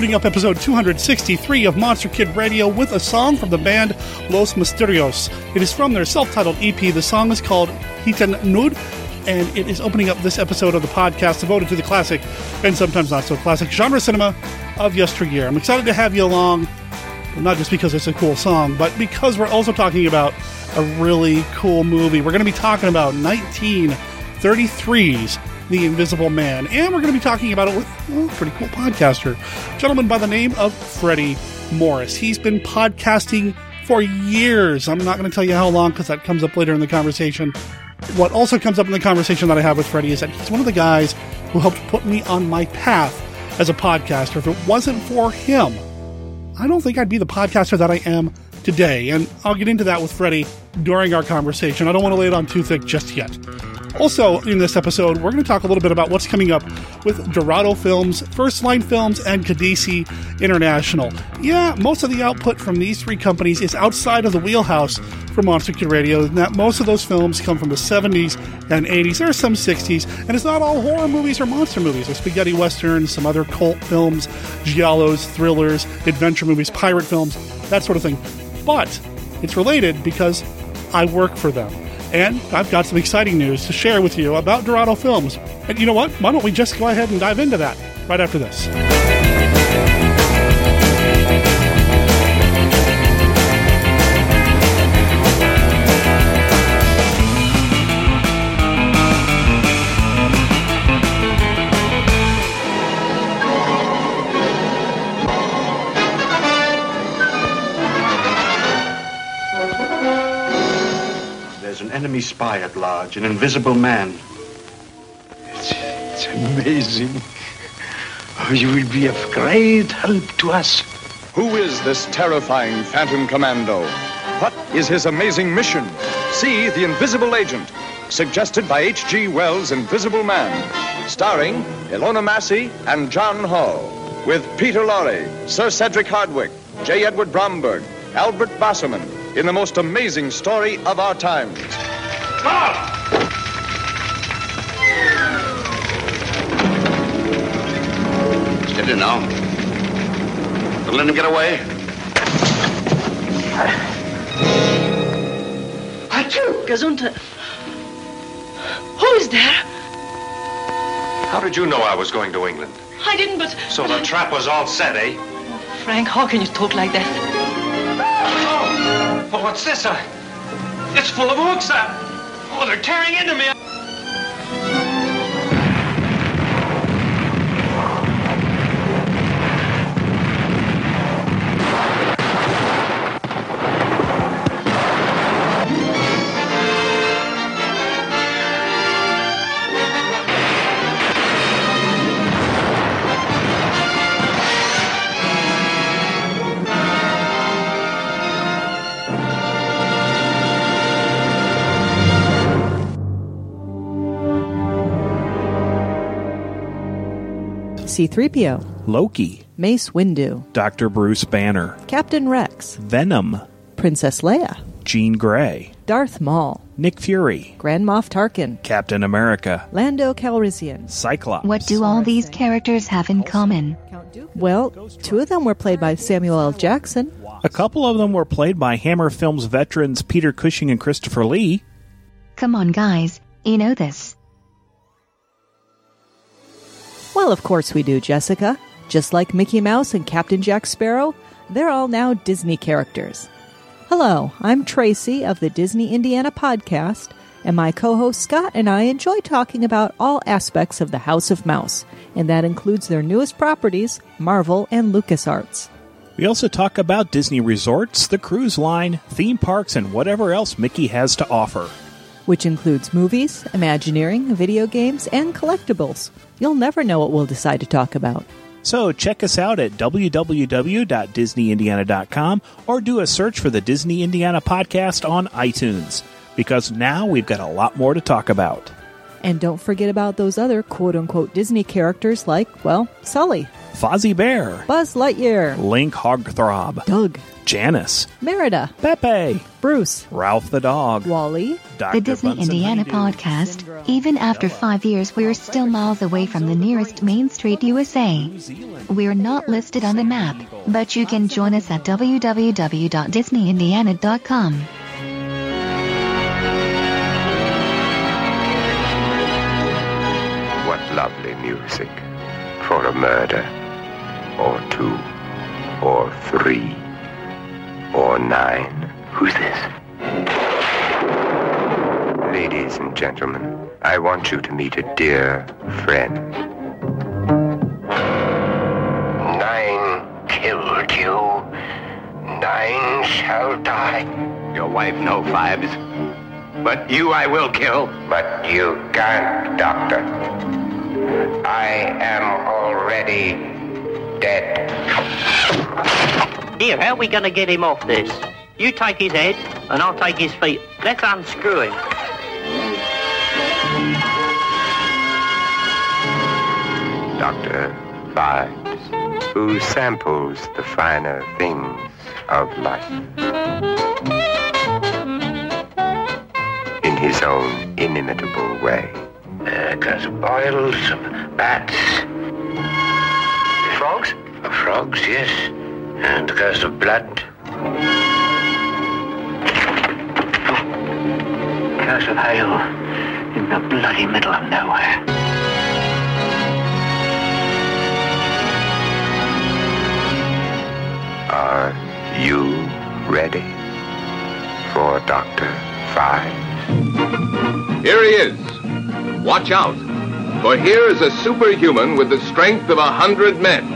opening up episode 263 of Monster Kid Radio with a song from the band Los Misterios. It is from their self titled EP. The song is called Hitan Nud, and it is opening up this episode of the podcast devoted to the classic and sometimes not so classic genre cinema of yesteryear. I'm excited to have you along, not just because it's a cool song, but because we're also talking about a really cool movie. We're going to be talking about 1933's The Invisible Man, and we're going to be talking about it with a pretty cool podcaster, gentleman by the name of Freddie Morris. He's been podcasting for years. I'm not going to tell you how long because that comes up later in the conversation. What also comes up in the conversation that I have with Freddie is that he's one of the guys who helped put me on my path as a podcaster. If it wasn't for him, I don't think I'd be the podcaster that I am today. And I'll get into that with Freddie during our conversation. I don't want to lay it on too thick just yet. Also, in this episode, we're going to talk a little bit about what's coming up with Dorado Films, First Line Films, and Kadisi International. Yeah, most of the output from these three companies is outside of the wheelhouse for Monster Kid Radio. That most of those films come from the 70s and 80s. There are some 60s, and it's not all horror movies or monster movies. There's spaghetti westerns, some other cult films, giallos, thrillers, adventure movies, pirate films, that sort of thing. But it's related because I work for them. And I've got some exciting news to share with you about Dorado Films. And you know what? Why don't we just go ahead and dive into that right after this? Enemy spy at large, an invisible man. It's, it's amazing. Oh, you will be of great help to us. Who is this terrifying Phantom Commando? What is his amazing mission? See The Invisible Agent, suggested by H.G. Wells' Invisible Man, starring Ilona Massey and Jon Hall, with Peter Lorre, Sir Cedric Hardwicke, J. Edward Bromberg, Albert Bassermann, in the most amazing story of our times. Steady now. Don't let him get away. Gesundheit. Who is there? How did you know I was going to England? I didn't, but. So the trap was all set, eh? Frank, how can you talk like that? Well, what's this? Uh, it's full of hooks. Uh, oh, they're tearing into me. C3PO, Loki, Mace Windu, Dr. Bruce Banner, Captain Rex, Venom, Princess Leia, Jean Grey, Darth Maul, Nick Fury, Grand Moff Tarkin, Captain America, Lando Calrissian. Cyclops. What do all these characters have in common? Well, two of them were played by Samuel L. Jackson. A couple of them were played by Hammer Films veterans Peter Cushing and Christopher Lee. Come on, guys. You know this. Well, of course we do, Jessica. Just like Mickey Mouse and Captain Jack Sparrow, they're all now Disney characters. Hello, I'm Tracy of the Disney Indiana podcast, and my co host Scott and I enjoy talking about all aspects of the House of Mouse, and that includes their newest properties, Marvel and LucasArts. We also talk about Disney resorts, the cruise line, theme parks, and whatever else Mickey has to offer. Which includes movies, Imagineering, video games, and collectibles. You'll never know what we'll decide to talk about. So check us out at www.disneyindiana.com or do a search for the Disney Indiana podcast on iTunes because now we've got a lot more to talk about. And don't forget about those other quote unquote Disney characters like, well, Sully, Fozzie Bear, Buzz Lightyear, Link Hogthrob, Doug, Janice, Merida, Pepe, Bruce, Ralph the dog, Wally, Dr. The Disney Bunsen Indiana Honeydew. podcast. Even after five years, we're still miles away from the nearest Main Street, USA. We're not listed on the map, but you can join us at www.disneyindiana.com. murder, or two, or three, or nine. Who's this? Ladies and gentlemen, I want you to meet a dear friend. Nine killed you. Nine shall die. Your wife, no fives. But you I will kill. But you can't, Doctor. I am already dead. Here, how are we going to get him off this? You take his head, and I'll take his feet. Let's unscrew him. Dr. Phibes, who samples the finer things of life. In his own inimitable way. Uh, glass of boiled, some bats. Frogs? frogs, yes. And a glass of blood. Glass of hail in the bloody middle of nowhere. Are you ready for Dr. Five? Here he is. Watch out, for here is a superhuman with the strength of a hundred men.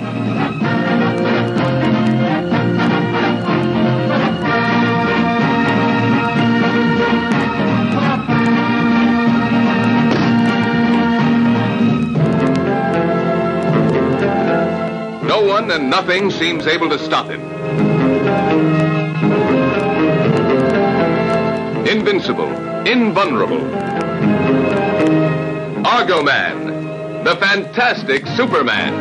No one and nothing seems able to stop him. Invincible, invulnerable. Argoman, the fantastic Superman.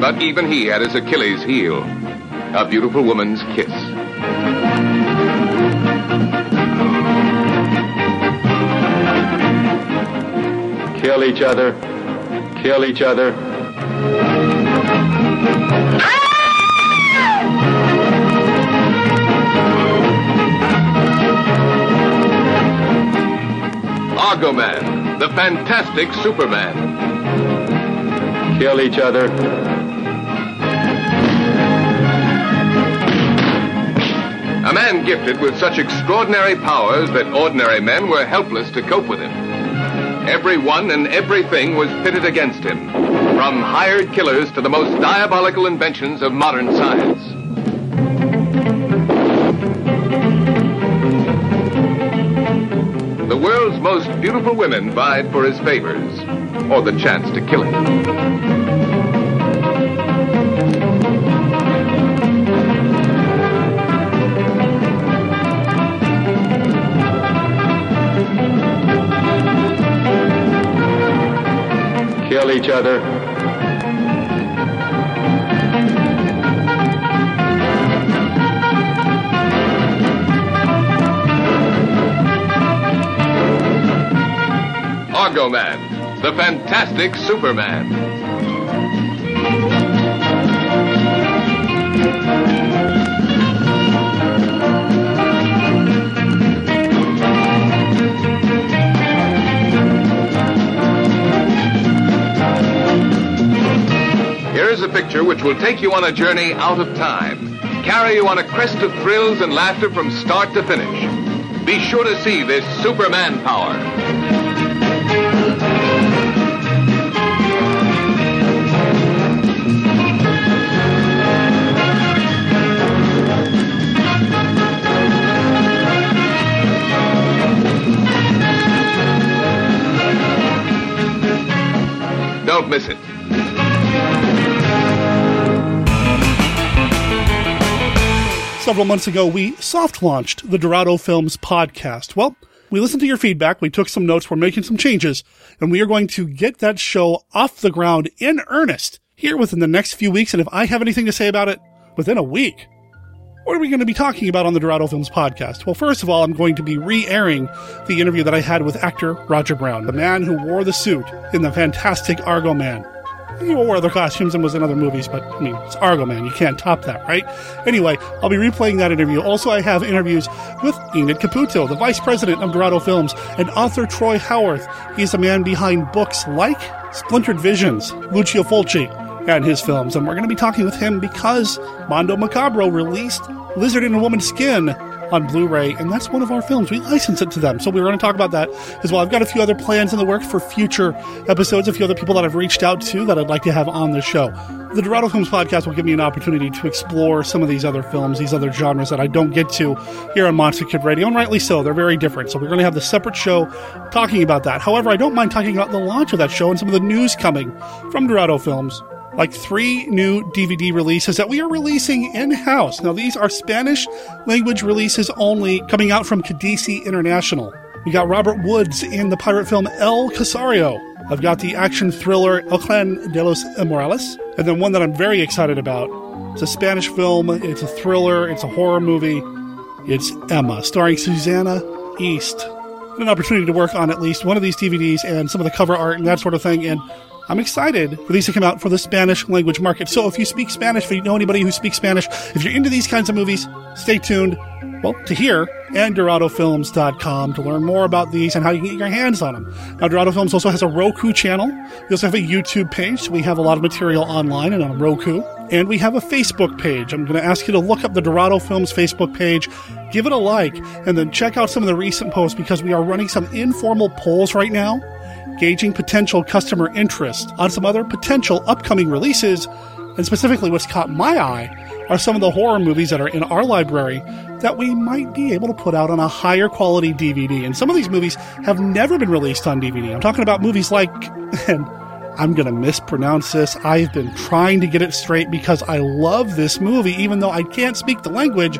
But even he had his Achilles heel, a beautiful woman's kiss. Kill each other. Kill each other. Argoman, the fantastic Superman. Kill each other. A man gifted with such extraordinary powers that ordinary men were helpless to cope with him. Everyone and everything was pitted against him, from hired killers to the most diabolical inventions of modern science. Most beautiful women vied for his favors, or the chance to kill him. Kill each other. Man, the fantastic Superman. Here is a picture which will take you on a journey out of time, carry you on a crest of thrills and laughter from start to finish. Be sure to see this Superman power. Don't miss it. Several months ago, we soft launched the Dorado Films podcast. Well, We listened to your feedback, we took some notes, we're making some changes, and we are going to get that show off the ground in earnest here within the next few weeks. And if I have anything to say about it, within a week. What are we going to be talking about on the Dorado Films podcast? Well, first of all, I'm going to be re airing the interview that I had with actor Roger Brown, the man who wore the suit in the fantastic Argoman. He wore other costumes and was in other movies, but I mean, it's Argoman. You can't top that, right? Anyway, I'll be replaying that interview. Also, I have interviews with Enid Caputo, the vice president of Dorado Films, and author Troy Howarth. He's the man behind books like Splintered Visions, Lucio Fulci, and his films. And we're going to be talking with him because Mondo Macabro released Lizard in a Woman's Skin on Blu-ray, and that's one of our films. We license it to them, so we're going to talk about that as well. I've got a few other plans in the works for future episodes. A few other people that I've reached out to that I'd like to have on the show. The Dorado Films podcast will give me an opportunity to explore some of these other films, these other genres that I don't get to here on Monster Kid Radio, and rightly so. They're very different. So we're going to have the separate show talking about that. However, I don't mind talking about the launch of that show and some of the news coming from Dorado Films like three new DVD releases that we are releasing in house. Now, these are Spanish language releases only coming out from Cadisi International. We got Robert Woods in the pirate film El Corsario. I've got the action thriller El Clan de los Morales. And then one that I'm very excited about. It's a Spanish film, it's a thriller, it's a horror movie. It's Emma, starring Susanna East. An opportunity to work on at least one of these DVDs and some of the cover art and that sort of thing. And I'm excited for these to come out for the Spanish language market. So if you speak Spanish, if you know anybody who speaks Spanish, if you're into these kinds of movies, stay tuned. Well, to hear and DoradoFilms.com to learn more about these and how you can get your hands on them. Now, Dorado Films also has a Roku channel. We also have a YouTube page. So we have a lot of material online and on Roku. And we have a Facebook page. I'm going to ask you to look up the Dorado Films Facebook page, give it a like, and then check out some of the recent posts because we are running some informal polls right now gauging potential customer interest on some other potential upcoming releases. And specifically, what's caught my eye are some of the horror movies that are in our library that we might be able to put out on a higher quality DVD. And some of these movies have never been released on DVD. I'm talking about movies like, and I'm going to mispronounce this. I've been trying to get it straight because I love this movie, even though I can't speak the language.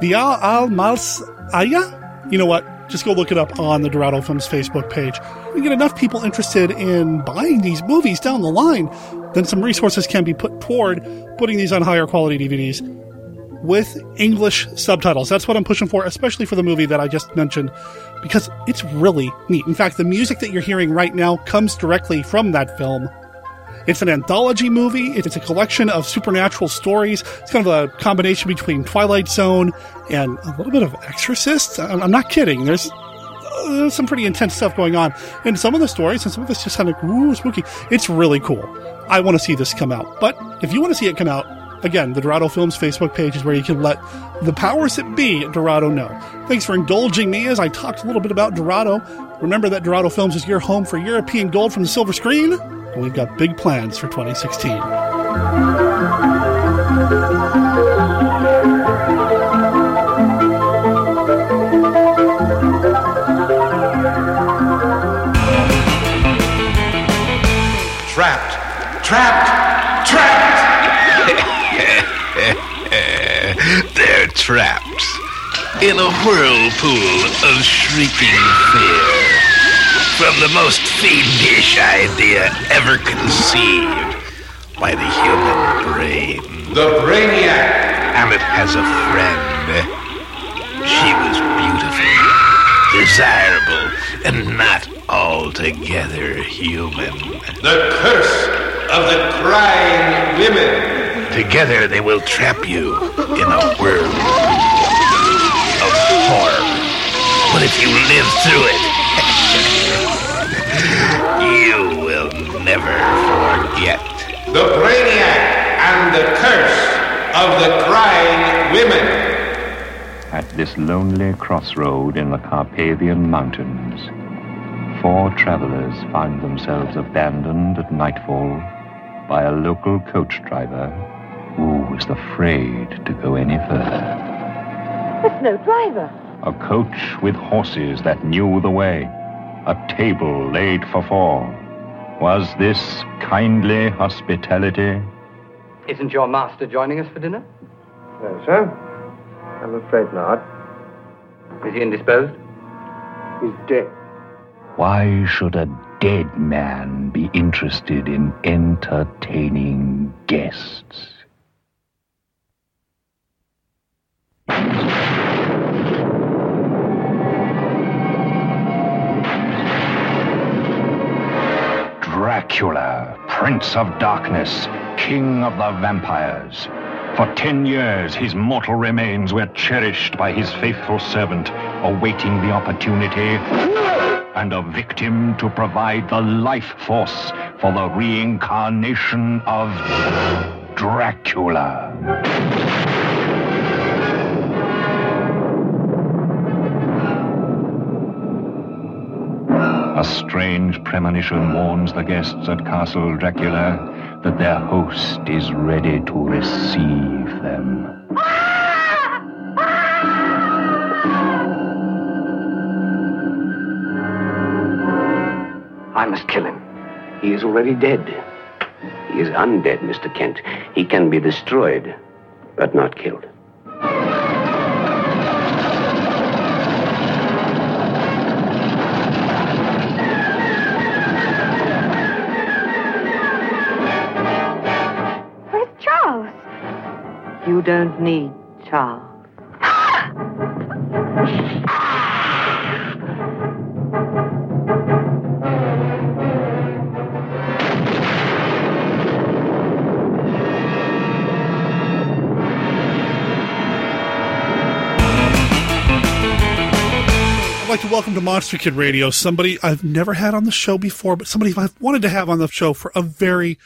Via al Mals Aya? You know what? Just go look it up on the Dorado Films Facebook page. We get enough people interested in buying these movies down the line, then some resources can be put toward putting these on higher quality DVDs with English subtitles. That's what I'm pushing for, especially for the movie that I just mentioned, because it's really neat. In fact, the music that you're hearing right now comes directly from that film. It's an anthology movie. It's a collection of supernatural stories. It's kind of a combination between Twilight Zone and a little bit of Exorcist. I'm not kidding. There's uh, there's some pretty intense stuff going on in some of the stories, and some of it's just kind of ooh, spooky. It's really cool. I want to see this come out. But if you want to see it come out, again, the Dorado Films Facebook page is where you can let the powers that be at Dorado know. Thanks for indulging me as I talked a little bit about Dorado. Remember that Dorado Films is your home for European gold from the silver screen, and we've got big plans for 2016. Trapped. Trapped. Trapped. They're trapped in a whirlpool of shrieking fear. From the most fiendish idea ever conceived by the human brain. The Brainiac. And it has a friend. She was beautiful, desirable, and not altogether human. The curse of the crying women. Together they will trap you in a world of horror. But if you live through it, you will never forget. The Brainiac and the curse of the crying women. At this lonely crossroad in the Carpathian Mountains, four travelers find themselves abandoned at nightfall by a local coach driver who was afraid to go any further. There's no driver. A coach with horses that knew the way, a table laid for four. Was this kindly hospitality? Isn't your master joining us for dinner? No, sir. I'm afraid not. Is he indisposed? He's dead. Why should a dead man be interested in entertaining guests? Dracula, Prince of Darkness, King of the Vampires. For ten years, his mortal remains were cherished by his faithful servant, awaiting the opportunity and a victim to provide the life force for the reincarnation of Dracula. A strange premonition warns the guests at Castle Dracula that their host is ready to receive them. I must kill him. He is already dead. He is undead, Mr. Kent. He can be destroyed, but not killed. You don't need Charles. I'd like to welcome to Monster Kid Radio somebody I've never had on the show before, but somebody I've wanted to have on the show for a very,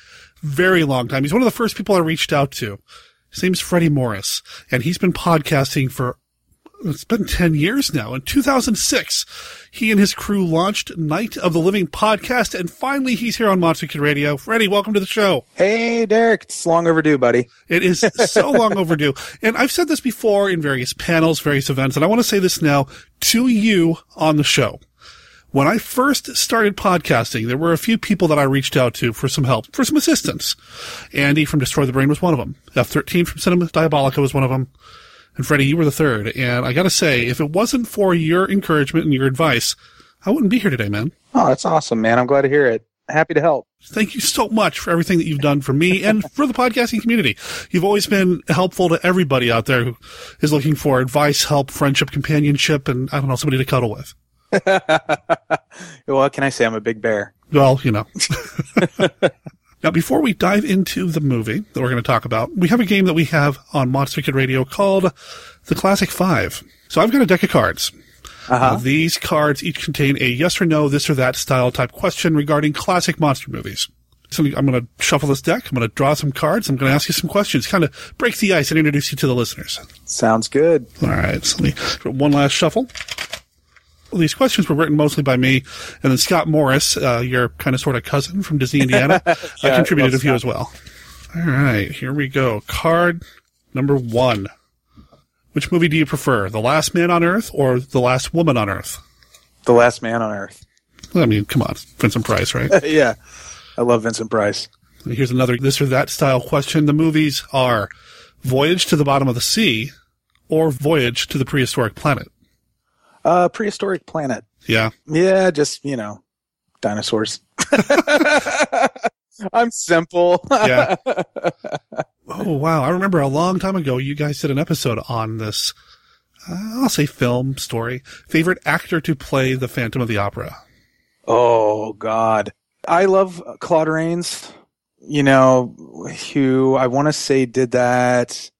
very long time. He's one of the first people I reached out to. His name's Freddie Morris, and he's been podcasting for it's been 10 years now. In 2006, he and his crew launched Night of the Living podcast, and finally he's here on Monster Kid Radio. Freddie, welcome to the show. Hey, Derek. It's long overdue, buddy. It is so long overdue. And I've said this before in various panels, various events, and I want to say this now to you on the show. When I first started podcasting, there were a few people that I reached out to for some help, for some assistance. Andy from Destroy the Brain was one of them. F13 from Cinema Diabolica was one of them. And Freddie, you were the third. And I gotta say, if it wasn't for your encouragement and your advice, I wouldn't be here today, man. Oh, that's awesome, man. I'm glad to hear it. Happy to help. Thank you so much for everything that you've done for me and for the podcasting community. You've always been helpful to everybody out there who is looking for advice, help, friendship, companionship, and I don't know, somebody to cuddle with. what can I say? I'm a big bear. Well, you know. now, before we dive into the movie that we're going to talk about, we have a game that we have on Monster Kid Radio called the Classic Five. So I've got a deck of cards. Uh-huh. Uh, these cards each contain a yes or no, this or that style type question regarding classic monster movies. So I'm going to shuffle this deck. I'm going to draw some cards. I'm going to ask you some questions, kind of break the ice and introduce you to the listeners. Sounds good. All right. So let me one last shuffle. These questions were written mostly by me, and then Scott Morris, uh, your kind of sort of cousin from Disney, Indiana, Yeah, I contributed a few Scott. as well. All right, here we go. Card number one. Which movie do you prefer, The Last Man on Earth or The Last Woman on Earth? The last man on earth. I mean, come on, Vincent Price, right? yeah. I love Vincent Price. Here's another this or that style question. The movies are Voyage to the Bottom of the Sea or Voyage to the Prehistoric Planet. Uh, prehistoric planet. Yeah. Yeah, just, you know, dinosaurs. I'm simple. Yeah. Oh, wow. I remember a long time ago, you guys did an episode on this, uh, I'll say film story. Favorite actor to play the Phantom of the Opera. Oh God, I love Claude Rains. You know, who I want to say did that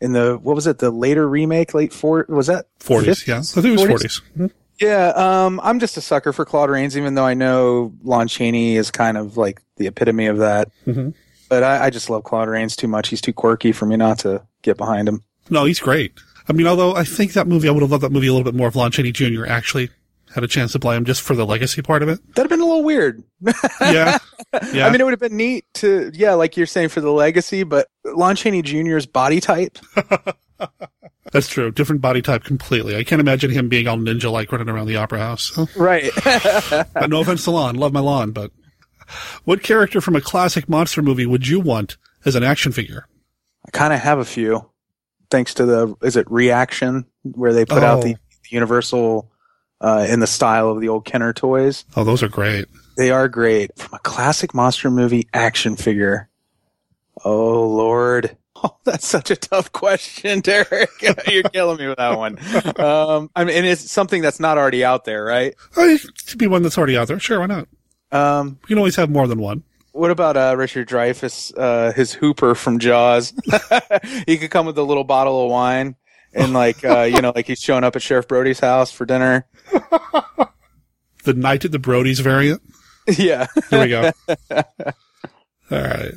in the what was it? The later remake, late four was that 40s, yeah. I think it was 40s. Mhm. Yeah, um, I'm just a sucker for Claude Rains, even though I know Lon Chaney is kind of like the epitome of that. Mhm. But I, I just love Claude Rains too much. He's too quirky for me not to get behind him. No, he's great. I mean, although I think that movie, I would have loved that movie a little bit more if Lon Chaney Jr. actually had a chance to play him just for the legacy part of it. That'd have been a little weird. Yeah. Yeah. I mean, it would have been neat to, yeah, like you're saying for the legacy, but Lon Chaney Jr.'s body type. That's true. Different body type completely. I can't imagine him being all ninja like running around the opera house. Right. No offense to Lon. Love my Lon, but what character from a classic monster movie would you want as an action figure? I kind of have a few, thanks to the is it reaction where they put out Oh. the Universal uh, in the style of the old Kenner toys. Oh, those are great. They are great. From a classic monster movie action figure. Oh Lord. Oh, that's such a tough question, Derek. You're killing me with that one. Um, I mean, and it's something that's not already out there, right? Oh, it could be one that's already out there. Sure, why not? Um, you can always have more than one. What about uh, Richard Dreyfuss, uh, his Hooper from Jaws? he could come with a little bottle of wine and like uh, you know, like he's showing up at Sheriff Brody's house for dinner. The Night at the Brody's variant. Yeah. Here we go. All right.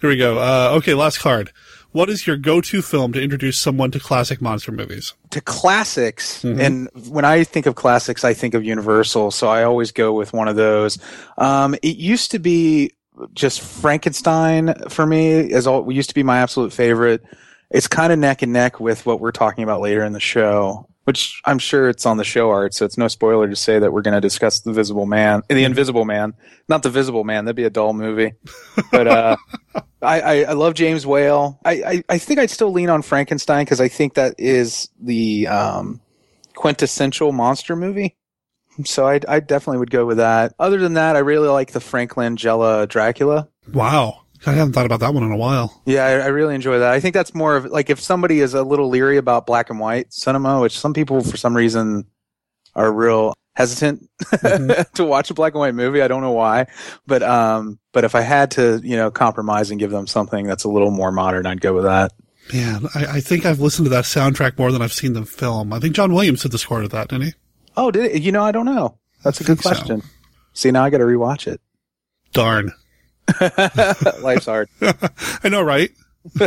Here we go. Uh, okay, last card. What is your go-to film to introduce someone to classic monster movies? to classics, Mhm. and when I think of classics, I think of Universal. So I always go with one of those. Um, it used to be just Frankenstein for me. As all used to be my absolute favorite. It's kind of neck and neck with what we're talking about later in the show, which I'm sure it's on the show art. So it's no spoiler to say that we're going to discuss the Visible Man, the Invisible Man, not the Visible Man. That'd be a dull movie. But uh, I, I, I love James Whale. I, I, I think I'd still lean on Frankenstein because I think that is the um, quintessential monster movie. So I, I definitely would go with that. Other than that, I really like the Frank Langella Dracula. Wow. I haven't thought about that one in a while. Yeah, I, I really enjoy that. I think that's more of like if somebody is a little leery about black and white cinema, which some people for some reason are real hesitant to watch a black and white movie. I don't know why, but um, but if I had to, you know, compromise and give them something that's a little more modern, I'd go with that. Man, I, I think I've listened to that soundtrack more than I've seen the film. I think John Williams did the score to that, didn't he? Oh, did it? You know, I don't know. That's a good think so. question. See, now I got to rewatch it. Darn. Life's hard. I know, right?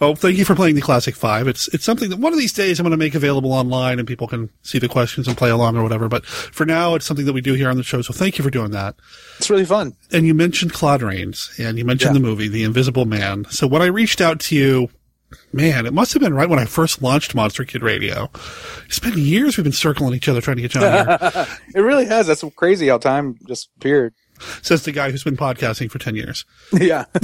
well, thank you for playing the Classic Five. It's it's something that one of these days I'm going to make available online and people can see the questions and play along or whatever. But for now, it's something that we do here on the show. So thank you for doing that. It's really fun. And you mentioned Claude Rains and you mentioned Yeah. the movie The Invisible Man. So when I reached out to you, man, it must have been right when I first launched Monster Kid Radio. It's been years we've been circling each other trying to get you on here. it really has. That's crazy how time just appeared. Says the guy who's been podcasting for 10 years. Yeah.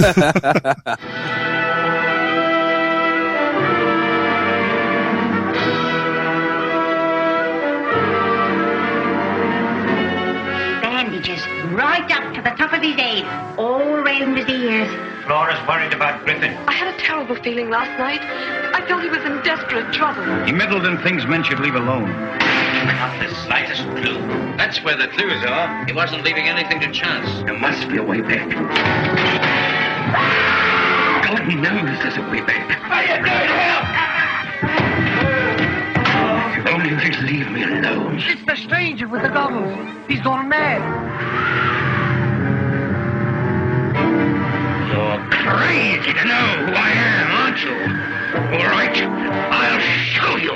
Bandages right up to the top of his head, all round his ears. Flora's worried about Griffin. I had a terrible feeling last night. I felt he was in desperate trouble. He meddled in things men should leave alone. Not the slightest clue. That's where the clues are. He wasn't leaving anything to chance. There must be a way back. God knows there's a way back. I am If only you'd leave me alone. It's the stranger with the goggles. He's gone mad. You're crazy to know who I am, aren't you? All right, I'll show you.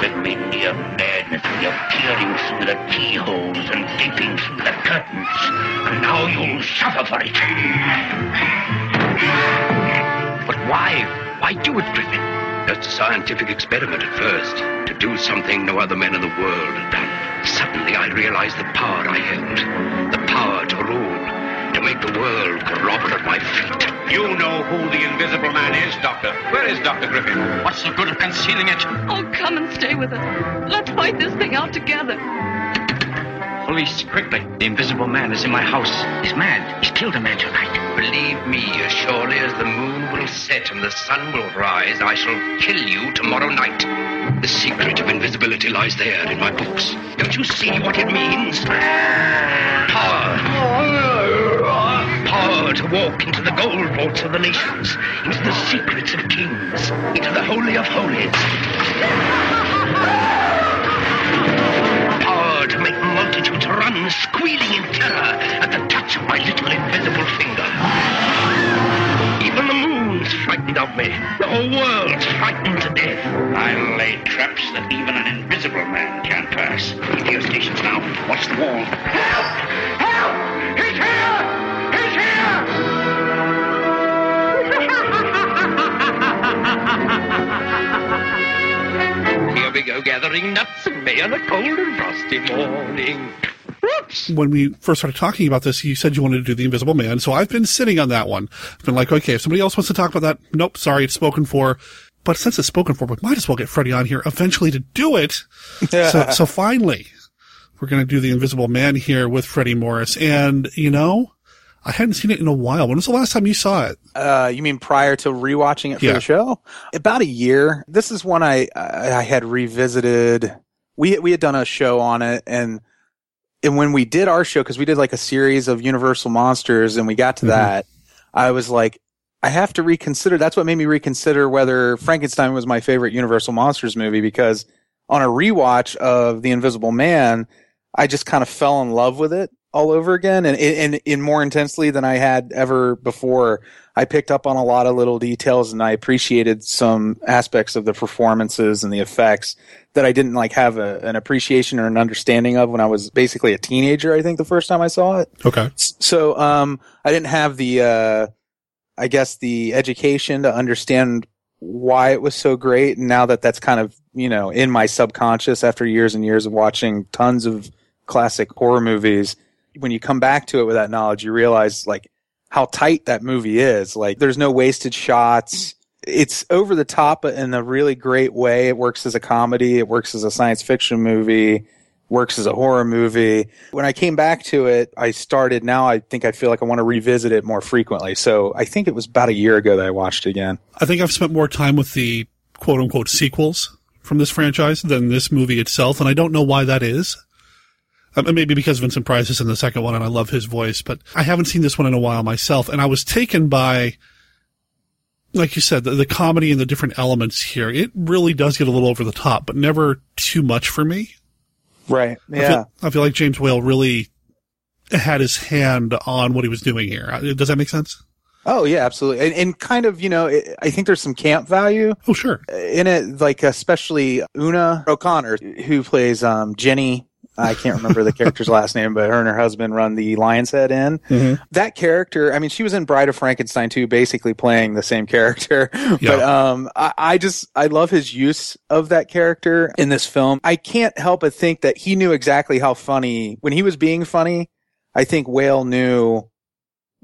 the mania of madness, you're peering through the keyholes and gaping through the curtains. And now you'll suffer for it. But why? Why do it, Griffin? Just a scientific experiment at first. To do something no other men in the world had done. Suddenly I realized the power I held. The power to rule. To make the world grovel at my feet. You know who the Invisible Man is, Doctor. Where is Dr. Griffin? What's the good of concealing it? Oh, come and stay with us. Let's fight this thing out together. Police, quickly. The Invisible Man is in my house. He's mad. He's killed a man tonight. Believe me, as surely as the moon will set and the sun will rise, I shall kill you tomorrow night. The secret of invisibility lies there in my books. Don't you see what it means? Power. Power to walk into the gold vaults of the nations, into the secrets of kings, into the holy of holies. multitudes squealing in terror at the touch of my little invisible finger. Even the moon's frightened of me. The whole world's frightened to death. I'll lay traps that even an invisible man can't pass. Radio stations now. Watch the wall. Help! Help! He's here! He's here! Here we go gathering nuts and may on a cold and frosty morning. When we first started talking about this, you said you wanted to do the Invisible Man, so I've been sitting on that one. I've been like, okay, if somebody else wants to talk about that, nope, sorry, it's spoken for. but since it's spoken for, we might as well get Freddie on here eventually to do it. so, so finally, we're going to do the Invisible Man here with Freddie Morris. And, you know, I hadn't seen it in a while. When was the last time you saw it? Uh, you mean prior to rewatching it for Yeah. the show? About a year. This is one I I I had revisited. We we had done a show on it, and and when we did our show, because we did like a series of Universal monsters, and we got to Mhm. that, I was like, I have to reconsider. That's what made me reconsider whether Frankenstein was my favorite Universal monsters movie because on a rewatch of The Invisible Man, I just kind of fell in love with it all over again and, and, in more intensely than I had ever before. I picked up on a lot of little details and I appreciated some aspects of the performances and the effects that I didn't like have a, an appreciation or an understanding of when I was basically a teenager, I think the first time I saw it. Okay. So, um, I didn't have the, uh, I guess the education to understand why it was so great. And now that that's kind of, you know, in my subconscious after years and years of watching tons of classic horror movies, when you come back to it with that knowledge, you realize like how tight that movie is. Like there's no wasted shots. It's over the top in a really great way. It works as a comedy. It works as a science fiction movie. Works as a horror movie. When I came back to it, I started now I think I feel like I want to revisit it more frequently. So I think it was about a year ago that I watched it again. I think I've spent more time with the quote unquote sequels from this franchise than this movie itself, and I don't know why that is. Um, maybe because Vincent Price is in the second one and I love his voice, but I haven't seen this one in a while myself, and I was taken by, like you said, the, the comedy and the different elements here. It really does get a little over the top, but never too much for me. Right. I Yeah. feel, I feel like James Whale really had his hand on what he was doing here. Uh, Does that make sense? Oh yeah, absolutely, and, and kind of you know, it, I think there's some camp value. Oh sure, in it, like especially Una O'Connor, who plays um, Jenny. I can't remember the character's last name, but her and her husband run the Lion's Head Inn. Mhm. That character, I mean, she was in Bride of Frankenstein too, basically playing the same character. But um, I, I just I love his use of that character in this film. I can't help but think that he knew exactly how funny when he was being funny. I think Whale knew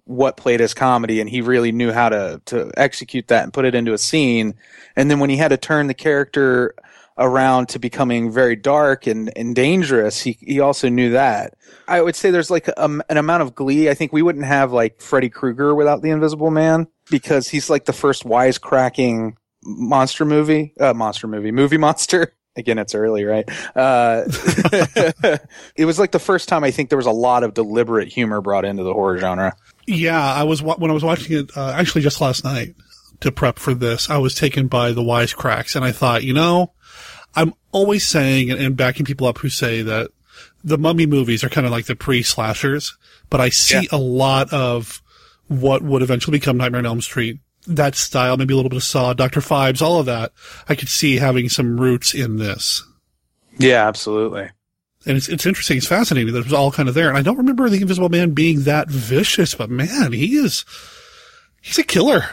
what played as comedy and he really knew how to to execute that and put it into a scene and then when he had to turn the character around to becoming very dark and, and dangerous. He he also knew that. I would say there's like a, an amount of glee. I think we wouldn't have like freddy krueger without the invisible man because he's like the first wisecracking monster movie uh monster movie movie monster. Again it's early right? Uh it was like the first time i think there was a lot of deliberate humor brought into the horror genre. Yeah, I was when I was watching it uh, actually just last night to prep for this. I was taken by the wisecracks, and I thought, you know, I'm always saying and, backing people up who say that the Mummy movies are kind of like the pre-slashers, but I see a lot of what would eventually become Nightmare on Elm Street. That style, maybe a little bit of Saw, Doctor Phibes, all of that. I could see having some roots in this. Yeah, absolutely. And it's, it's interesting. It's fascinating that it was all kind of there. And I don't remember the Invisible Man being that vicious, but man, he is, he's a killer.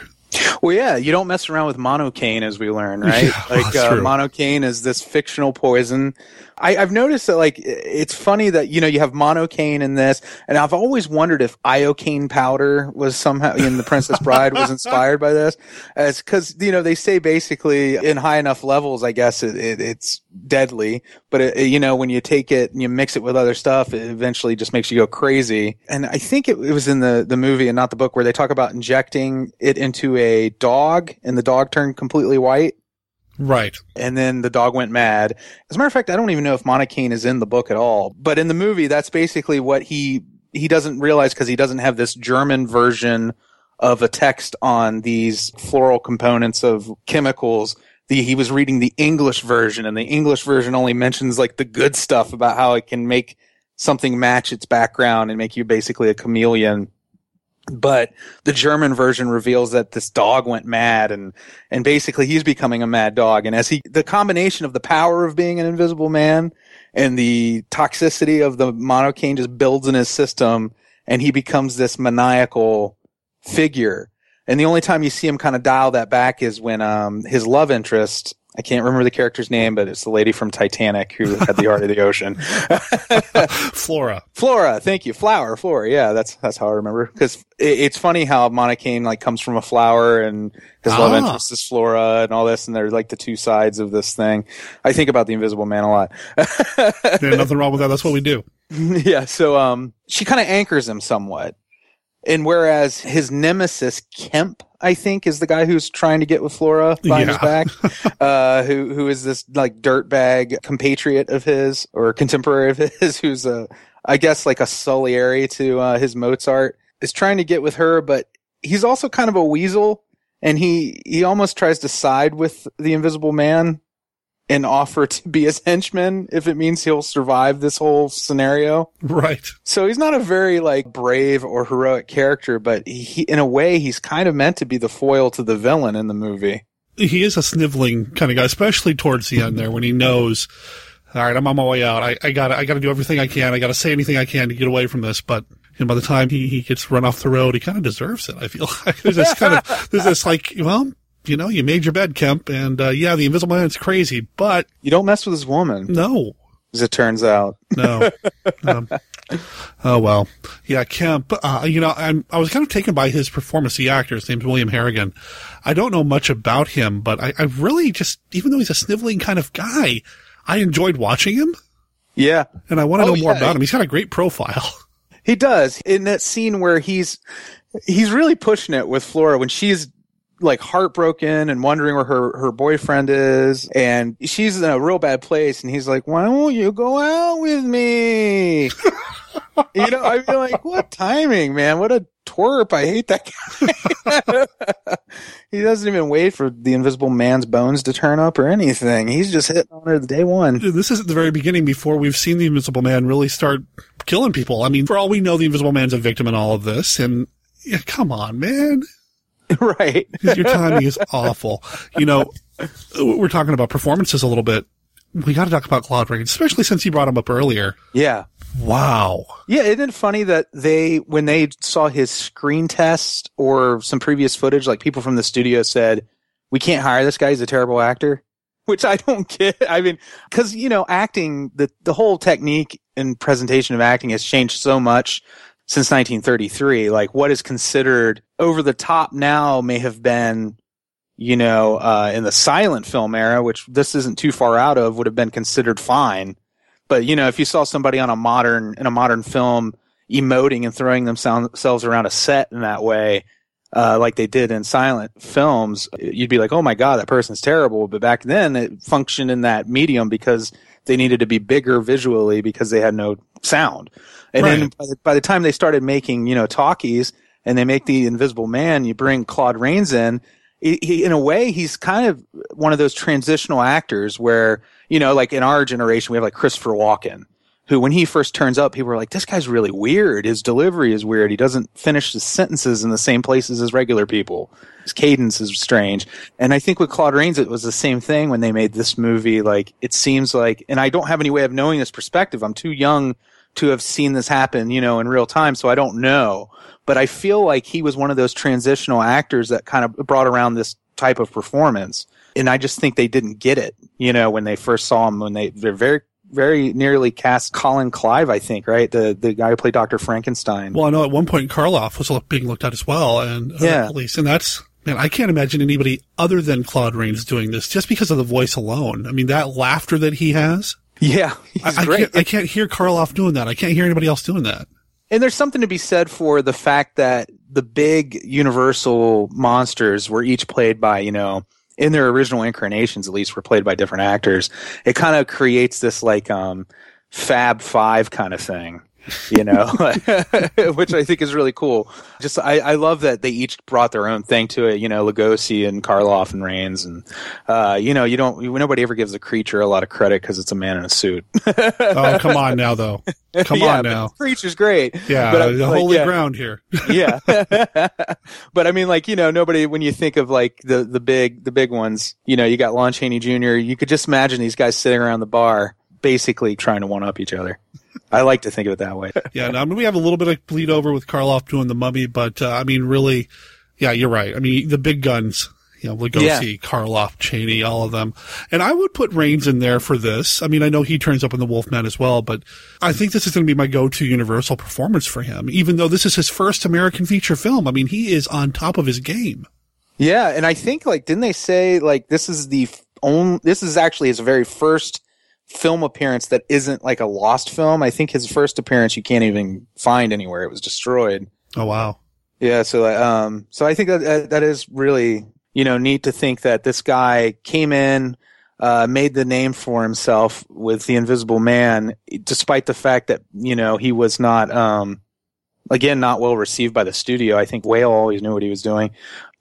Well, yeah, you don't mess around with monocaine, as we learn, right? Yeah, like uh, monocaine is this fictional poison. I, I've noticed that, like, it's funny that you know you have monocaine in this, and I've always wondered if iocane powder was somehow in the Princess Bride was inspired by this, as because you know they say basically in high enough levels, I guess it, it, it's deadly, but it, you know when you take it and you mix it with other stuff, it eventually just makes you go crazy. And I think it, it was in the the movie and not the book where they talk about injecting it into a dog, and the dog turned completely white. Right. And then the dog went mad. As a matter of fact, I don't even know if monocaine is in the book at all. But in the movie, that's basically what he he doesn't realize because he doesn't have this German version of a text on these floral components of chemicals. The, he was reading the English version, and the English version only mentions like the good stuff about how it can make something match its background and make you basically a chameleon but the German version reveals that this dog went mad and and basically he's becoming a mad dog. And as he the combination of the power of being an invisible man and the toxicity of the monocaine just builds in his system and he becomes this maniacal figure. And the only time you see him kind of dial that back is when um his love interest I can't remember the character's name, but it's the lady from Titanic who had the heart of the ocean. Flora. Flora, thank you. Flower, Flora. Yeah, that's that's how I remember. Because it, it's funny how Monocaine like comes from a flower, and his love Ah. interest is Flora, and all this, and they're like the two sides of this thing. I think about the Invisible Man a lot. There's nothing wrong with that. That's what we do. yeah, so um, she kind of anchors him somewhat, and whereas his nemesis Kemp, I think, is the guy who's trying to get with Flora behind his back, uh, who who is this like dirtbag compatriot of his or contemporary of his, who's a I guess like a Salieri to uh, his Mozart, is trying to get with her, but he's also kind of a weasel, and he he almost tries to side with the Invisible Man and offer to be his henchman if it means he'll survive this whole scenario. Right. So he's not a very like brave or heroic character, but he, in a way, he's kind of meant to be the foil to the villain in the movie. He is a sniveling kind of guy, especially towards the end there when he knows, all right, I'm on my way out. I, I gotta, I gotta do everything I can. I gotta say anything I can to get away from this. But know, by the time he, he gets run off the road, he kind of deserves it. I feel like there's this kind of, there's this like, well, you know, you made your bed, Kemp, and uh, yeah, the Invisible Man's crazy, but You don't mess with his woman, no, as it turns out. no. um, oh well, yeah, Kemp. Uh, you know, I'm, I was kind of taken by his performance. The actor, his name's William Harrigan. I don't know much about him, but I, I really just, even though he's a sniveling kind of guy, I enjoyed watching him, Yeah, and I want to Oh, know more yeah. about him. He's got a great profile. he does in that scene where he's he's really pushing it with Flora when she's like heartbroken and wondering where her her boyfriend is, and she's in a real bad place, and he's like, "Why won't you go out with me?" you know, I feel like what timing, man! What a twerp! I hate that guy. he doesn't even wait for the Invisible Man's bones to turn up or anything. He's just hitting on her the day one. this is at the very beginning before we've seen the Invisible Man really start killing people. I mean, for all we know, the Invisible Man's a victim in all of this, and yeah, come on, man. right. Your timing is awful. You know, we're talking about performances a little bit. We got to talk about Claude Rains, especially since you brought him up earlier. Yeah. Wow. Yeah, isn't it funny that they, when they saw his screen test or some previous footage, like people from the studio said, we can't hire this guy, he's a terrible actor? Which I don't get. I mean, cause, you know, acting, the, the whole technique and presentation of acting has changed so much since 1933. Like what is considered over the top now may have been, you know, uh, in the silent film era, which this isn't too far out of, would have been considered fine. But you know, if you saw somebody on a modern in a modern film emoting and throwing themselves around a set in that way, uh, like they did in silent films, you'd be like, "Oh my god, that person's terrible." But back then, it functioned in that medium because they needed to be bigger visually because they had no sound. And then Right. by the, by the time they started making, you know, talkies and they make the Invisible Man, you bring Claude Rains in. He, he, in a way, he's kind of one of those transitional actors where, you know, like in our generation, we have like Christopher Walken, who when he first turns up, people are like, this guy's really weird. His delivery is weird. He doesn't finish his sentences in the same places as regular people. His cadence is strange. And I think with Claude Rains, it was the same thing when they made this movie. Like, it seems like, and I don't have any way of knowing this perspective. I'm too young to have seen this happen, you know, in real time. So I don't know. But I feel like he was one of those transitional actors that kind of brought around this type of performance. And I just think they didn't get it, you know, when they first saw him, when they, they're very, very nearly cast Colin Clive, I think, right? The, the guy who played Dr. Frankenstein. Well, I know at one point Karloff was being looked at as well, and uh, Yeah. police, and that's man, I can't imagine anybody other than Claude Rains doing this just because of the voice alone. I mean, that laughter that he has. Yeah, I, I great. can't. I can't hear Karloff doing that. I can't hear anybody else doing that. And there's something to be said for the fact that the big universal monsters were each played by, you know, in their original incarnations at least were played by different actors. It kind of creates this like um Fab Five kind of thing. You know, which I think is really cool. Just I, I love that they each brought their own thing to it. You know, Lugosi and Karloff and Rains, and uh, you know, you don't nobody ever gives a creature a lot of credit because it's a man in a suit. Oh, come on now, though. Come Yeah, on but now. Creature's great. Yeah, But I'm the like, holy yeah. ground here. yeah. but I mean, like, you know, nobody, when you think of like the, the big, the big ones, you know, you got Lon Chaney Jr., you could just imagine these guys sitting around the bar, basically trying to one up each other. I like to think of it that way. Yeah, no, I mean, we have a little bit of bleed over with Karloff doing the mummy, but uh, I mean, really, yeah, you're right. I mean, the big guns, You know, Lugosi, Karloff, Chaney, all of them. And I would put Rains in there for this. I mean, I know he turns up in The Wolfman as well, but I think this is going to be my go-to Universal performance for him, even though this is his first American feature film. I mean, he is on top of his game. Yeah, and I think like didn't they say like this is the only this is actually his very first film appearance that isn't like a lost film. I think his first appearance you can't even find anywhere. It was destroyed. Oh wow. Yeah, so um so I think that that, is really, you know, neat to think that this guy came in uh, made the name for himself with the Invisible Man, despite the fact that you know he was not, um, again, not well received by the studio. I think Whale always knew what he was doing,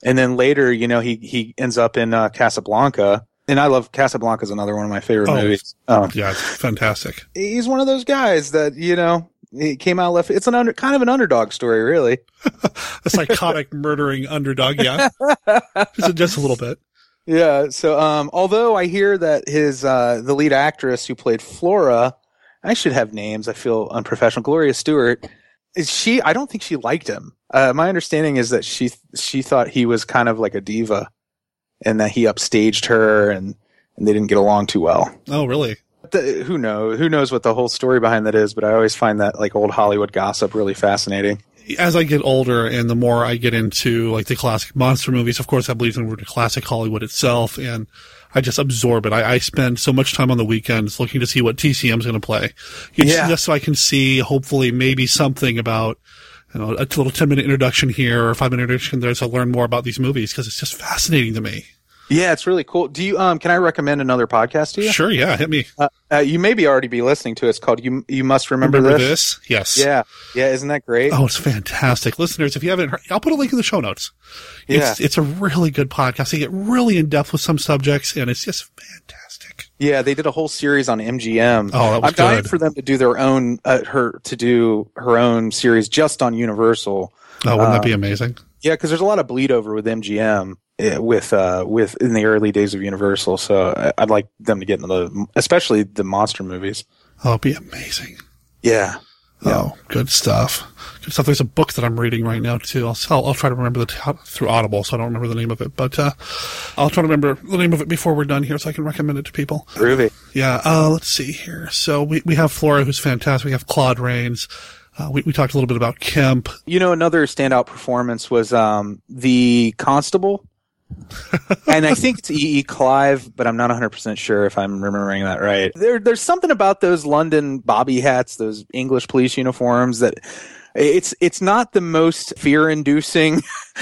and then later, you know, he he ends up in uh, Casablanca, and I love Casablanca is another one of my favorite Oh, movies. Um, yeah, it's fantastic. he's one of those guys that you know he came out left. It's an under kind of an underdog story, really. A psychotic murdering underdog, yeah. just, just a little bit. Yeah. So, um, although I hear that his uh, the lead actress who played Flora, I should have names. I feel unprofessional. Gloria Stuart. Is she? I don't think she liked him. Uh, my understanding is that she she thought he was kind of like a diva, and that he upstaged her, and and they didn't get along too well. Oh, really? The, who knows? Who knows what the whole story behind that is? But I always find that like old Hollywood gossip really fascinating. As I get older and the more I get into like the classic monster movies, of course, I believe in the classic Hollywood itself and I just absorb it. I, I spend so much time on the weekends looking to see what TCM's going to play. It's Yeah. Just so I can see, hopefully, maybe something about, you know, a little 10 minute introduction here or five minute introduction there to learn more about these movies because it's just fascinating to me. Yeah, it's really cool. Do you um? Can I recommend another podcast to you? Sure, yeah, hit me. Uh, uh, you maybe already be listening to it. It's called "You You Must Remember, Remember This." this? Yes. Yeah, yeah. Isn't that great? Oh, it's fantastic. Listeners, if you haven't heard, I'll put a link in the show notes. It's, Yeah. it's a really good podcast. They get really in depth with some subjects and it's just Yeah, they did a whole series on MGM. Oh, that was I'm dying for them to do their own uh, her to do her own series just on Universal. Oh, wouldn't that be Uh, amazing? Yeah, because there's a lot of bleed over with MGM uh, with uh, with in the early days of Universal. So I'd like them to get into the especially the monster movies. Oh, it'd be amazing. Yeah. Oh, good stuff. Good stuff. There's a book that I'm reading right now too. I'll, I'll, I'll try to remember the t- through Audible, so I don't remember the name of it, but uh, I'll try to remember the name of it before we're done here, so I can recommend it to people. Groovy. Yeah. Uh, let's see here. So we we have Flora, who's fantastic. We have Claude Rains. Uh, we we talked a little bit about Kemp. You know, another standout performance was um, the constable. and I think it's E. E. Clive, but I'm not 100% sure if I'm remembering that right. There, there's something about those London bobby hats, those English police uniforms that it's it's not the most fear-inducing,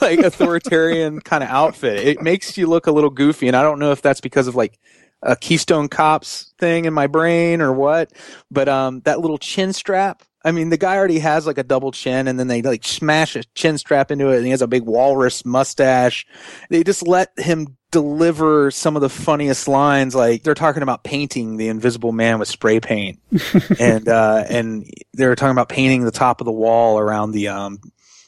like authoritarian kind of outfit. It makes you look a little goofy, and I don't know if that's because of like a Keystone Cops thing in my brain or what, but um, that little chin strap. I mean, the guy already has like a double chin, and then they like smash a chin strap into it, and he has a big walrus mustache. They just let him deliver some of the funniest lines. Like they're talking about painting the Invisible Man with spray paint, and uh, and they're talking about painting the top of the wall around the um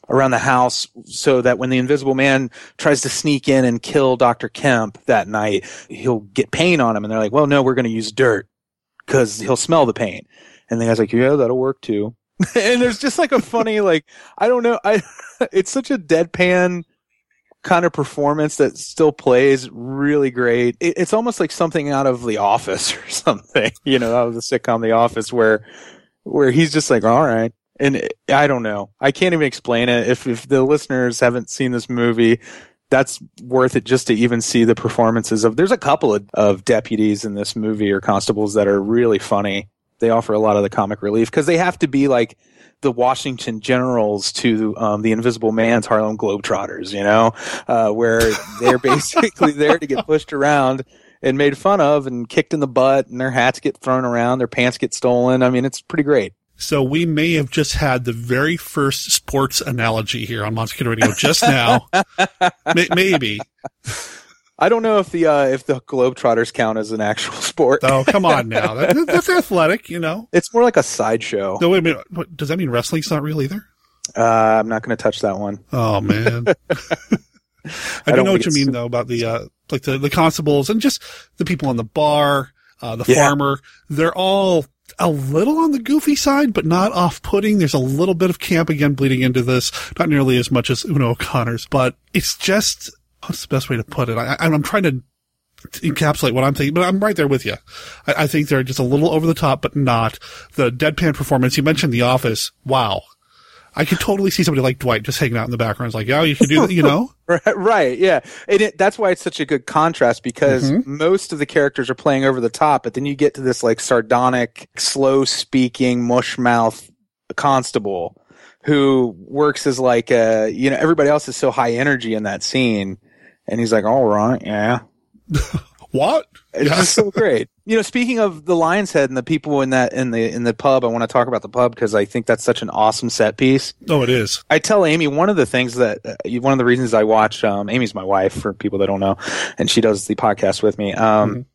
around the house so that when the invisible man tries to sneak in and kill Dr. Kemp that night, he'll get paint on him. And they're like, well, no, we're going to use dirt because he'll smell the paint. And the guy's like, yeah, that'll work too. and there's just like a funny, like, I don't know. I, it's such a deadpan kind of performance that still plays really great. It, it's almost like something out of The Office or something, you know, out of the sitcom The Office where, where he's just like, all right. And I don't know. I can't even explain it. If, if the listeners haven't seen this movie, that's worth it just to even see the performances of, there's a couple of, of deputies in this movie or constables that are really funny. They offer a lot of the comic relief because they have to be like, the Washington Generals to um, the Invisible Man's Harlem Globetrotters, you know, uh, where they're basically there to get pushed around and made fun of and kicked in the butt, and their hats get thrown around, their pants get stolen. I mean, it's pretty great. So we may have just had the very first sports analogy here on Monster Kid Radio just now. May- maybe. I don't know if the uh, if the Globetrotters count as an actual sport. Oh, come on now. That, that's athletic, you know. It's more like a sideshow. No, wait a minute. What, does that mean wrestling's not real either? Uh, I'm not going to touch that one. Oh man. I, I do don't know what you mean though about the uh like the, the constables and just the people on the bar, uh the Yeah. farmer. They're all a little on the goofy side, but not off putting. There's a little bit of camp again bleeding into this. Not nearly as much as Una O'Connor's, but it's just what's the best way to put it? I, I'm trying to encapsulate what I'm thinking, but I'm right there with you. I, I think they're just a little over the top, but not the deadpan performance. You mentioned The Office. Wow. I could totally see somebody like Dwight just hanging out in the background. It's like, oh, you should do that, you know? right, right, yeah. And it, that's why it's such a good contrast because Mm-hmm. most of the characters are playing over the top, but then you get to this like sardonic, slow speaking, mush mouth constable who works as like a, you know, everybody else is so high energy in that scene. And he's like, all right, yeah. what? It's just so great. You know, speaking of the Lion's Head and the people in that in the in the pub, I want to talk about the pub because I think that's such an awesome set piece. Oh, it is. I tell Amy one of the things that uh, one of the reasons I watch. Um, Amy's my wife for people that don't know, and she does the podcast with me. Um,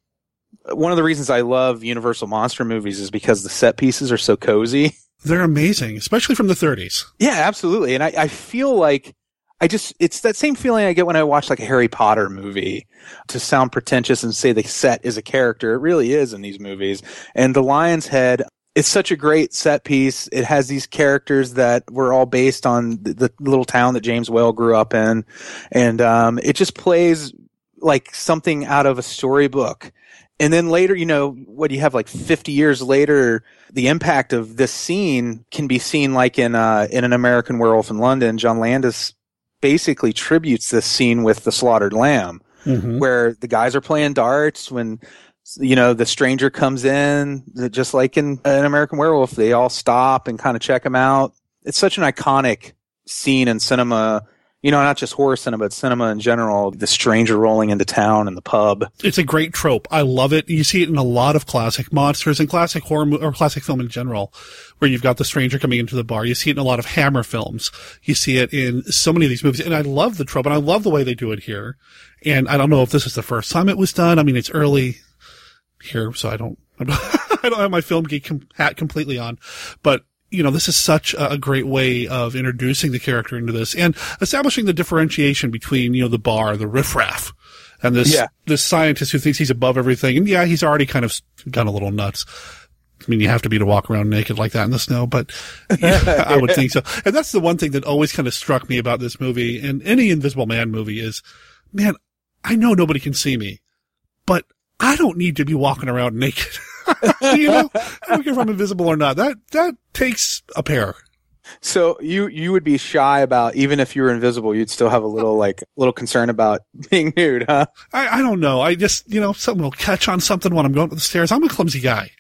One of the reasons I love Universal monster movies is because the set pieces are so cozy. They're amazing, especially from the 30s. Yeah, absolutely. And I, I feel like I just, it's that same feeling I get when I watch like a Harry Potter movie to sound pretentious and say the set is a character. It really is in these movies. And The Lion's Head, it's such a great set piece. It has these characters that were all based on the, the little town that James Whale grew up in. And, um, it just plays like something out of a storybook. And then later, you know, what you have like 50 years later, the impact of this scene can be seen like in, uh, in an American Werewolf in London. John Landis basically tributes this scene with the slaughtered lamb Mhm. where the guys are playing darts when, you know, the stranger comes in, just like in an American Werewolf, they all stop and kind of check him out. It's such an iconic scene in cinema, you know, not just horror cinema, but cinema in general. The stranger rolling into town in the pub. It's a great trope. I love it. You see it in a lot of classic monsters and classic horror or classic film in general, where you've got the stranger coming into the bar. You see it in a lot of Hammer films. You see it in so many of these movies, and I love the trope, and I love the way they do it here. And I don't know if this is the first time it was done. I mean, it's early here, so I don't, I don't have my film geek hat completely on, but you know, this is such a great way of introducing the character into this and establishing the differentiation between, you know, the bar, the riffraff, and this, Yeah. this scientist who thinks he's above everything. And yeah, he's already kind of gone a little nuts. I mean, you have to be to walk around naked like that in the snow, but yeah, I would think so. And that's the one thing that always kind of struck me about this movie and any Invisible Man movie is, man, I know nobody can see me, but I don't need to be walking around naked. you know, I don't care if I'm invisible or not. That, that takes a pair. So you you would be shy about even if you were invisible, you'd still have a little like little concern about being nude, huh? I, I don't know. I just, you know, someone will catch on something when I'm going up the stairs. I'm a clumsy guy.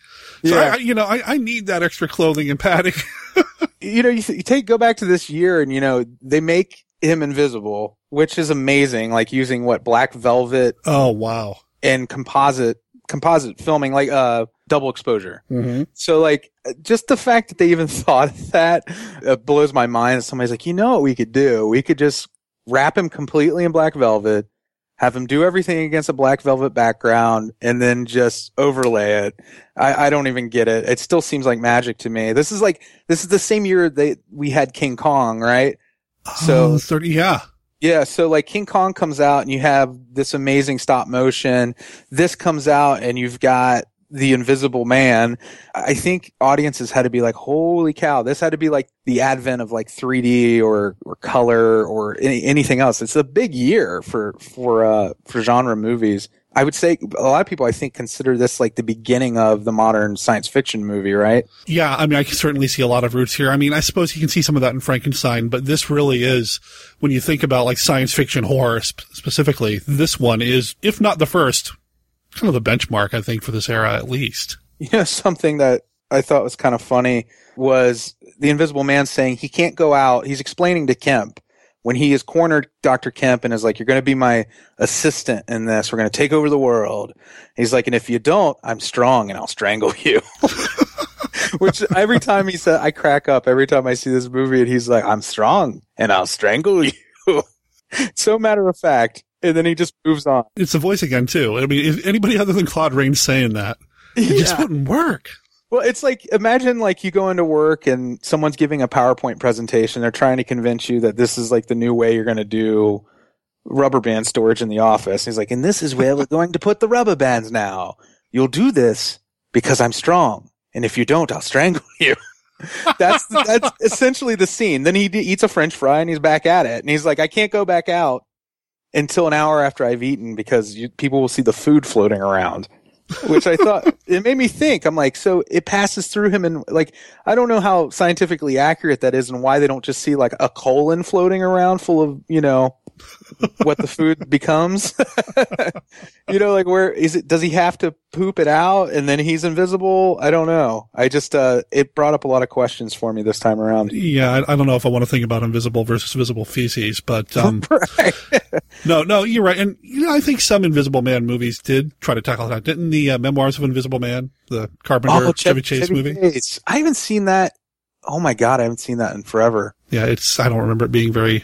So Yeah. I, I, you know, I, I need that extra clothing and padding. you know, you, you take go back to this year, and you know they make him invisible, which is amazing. Like using what black velvet oh wow, and composite composite filming, like uh double exposure. Mm-hmm. So like just the fact that they even thought of that uh, blows my mind. Somebody's like, you know what we could do? We could just wrap him completely in black velvet, have him do everything against a black velvet background, and then just overlay it. I, I don't even get it. It still seems like magic to me. This is like this is the same year they we had King Kong, right? So Oh, 30, yeah. yeah, so like King Kong comes out and you have this amazing stop motion. This comes out and you've got the Invisible Man. I think audiences had to be like, "Holy cow!" This had to be like the advent of like 3D or or color or any, anything else. It's a big year for for uh for genre movies. I would say a lot of people I think consider this like the beginning of the modern science fiction movie, right? Yeah, I mean, I can certainly see a lot of roots here. I mean, I suppose you can see some of that in Frankenstein, but this really is, when you think about like science fiction horror sp- specifically, this one is, if not the first, kind of the benchmark, I think, for this era at least. You know, something that I thought was kind of funny was the Invisible Man saying he can't go out. He's explaining to Kemp when he has cornered Dr. Kemp and is like, You're going to be my assistant in this. We're going to take over the world. He's like, And if you don't, I'm strong and I'll strangle you. Which every time he said, I crack up every time I see this movie and he's like, I'm strong and I'll strangle you. so matter of fact. And then he just moves on. It's the voice again, too. I mean, anybody other than Claude Rains saying that, it just wouldn't work. Well, it's like imagine like you go into work and someone's giving a PowerPoint presentation. They're trying to convince you that this is like the new way you're going to do rubber band storage in the office. And He's like, and this is where we're going to put the rubber bands now. You'll do this because I'm strong, and if you don't, I'll strangle you. that's that's essentially the scene. Then he d- eats a French fry and he's back at it, and he's like, I can't go back out until an hour after I've eaten because you, people will see the food floating around. Which I thought it made me think. I'm like, so it passes through him, and like, I don't know how scientifically accurate that is, and why they don't just see like a colon floating around full of you know what the food becomes. you know, like where is it? Does he have to poop it out and then he's invisible? I don't know. I just uh, it brought up a lot of questions for me this time around. Yeah, I, I don't know if I want to think about invisible versus visible feces, but um, no, no, you're right. And you know, I think some Invisible Man movies did try to tackle that. Didn't the uh, Memoirs of Invisible Man, the Carpenter Oh, Chevy Chase Chevy movie? Chase. I haven't seen that. Oh my god, I haven't seen that in forever. Yeah, it's. I don't remember it being very.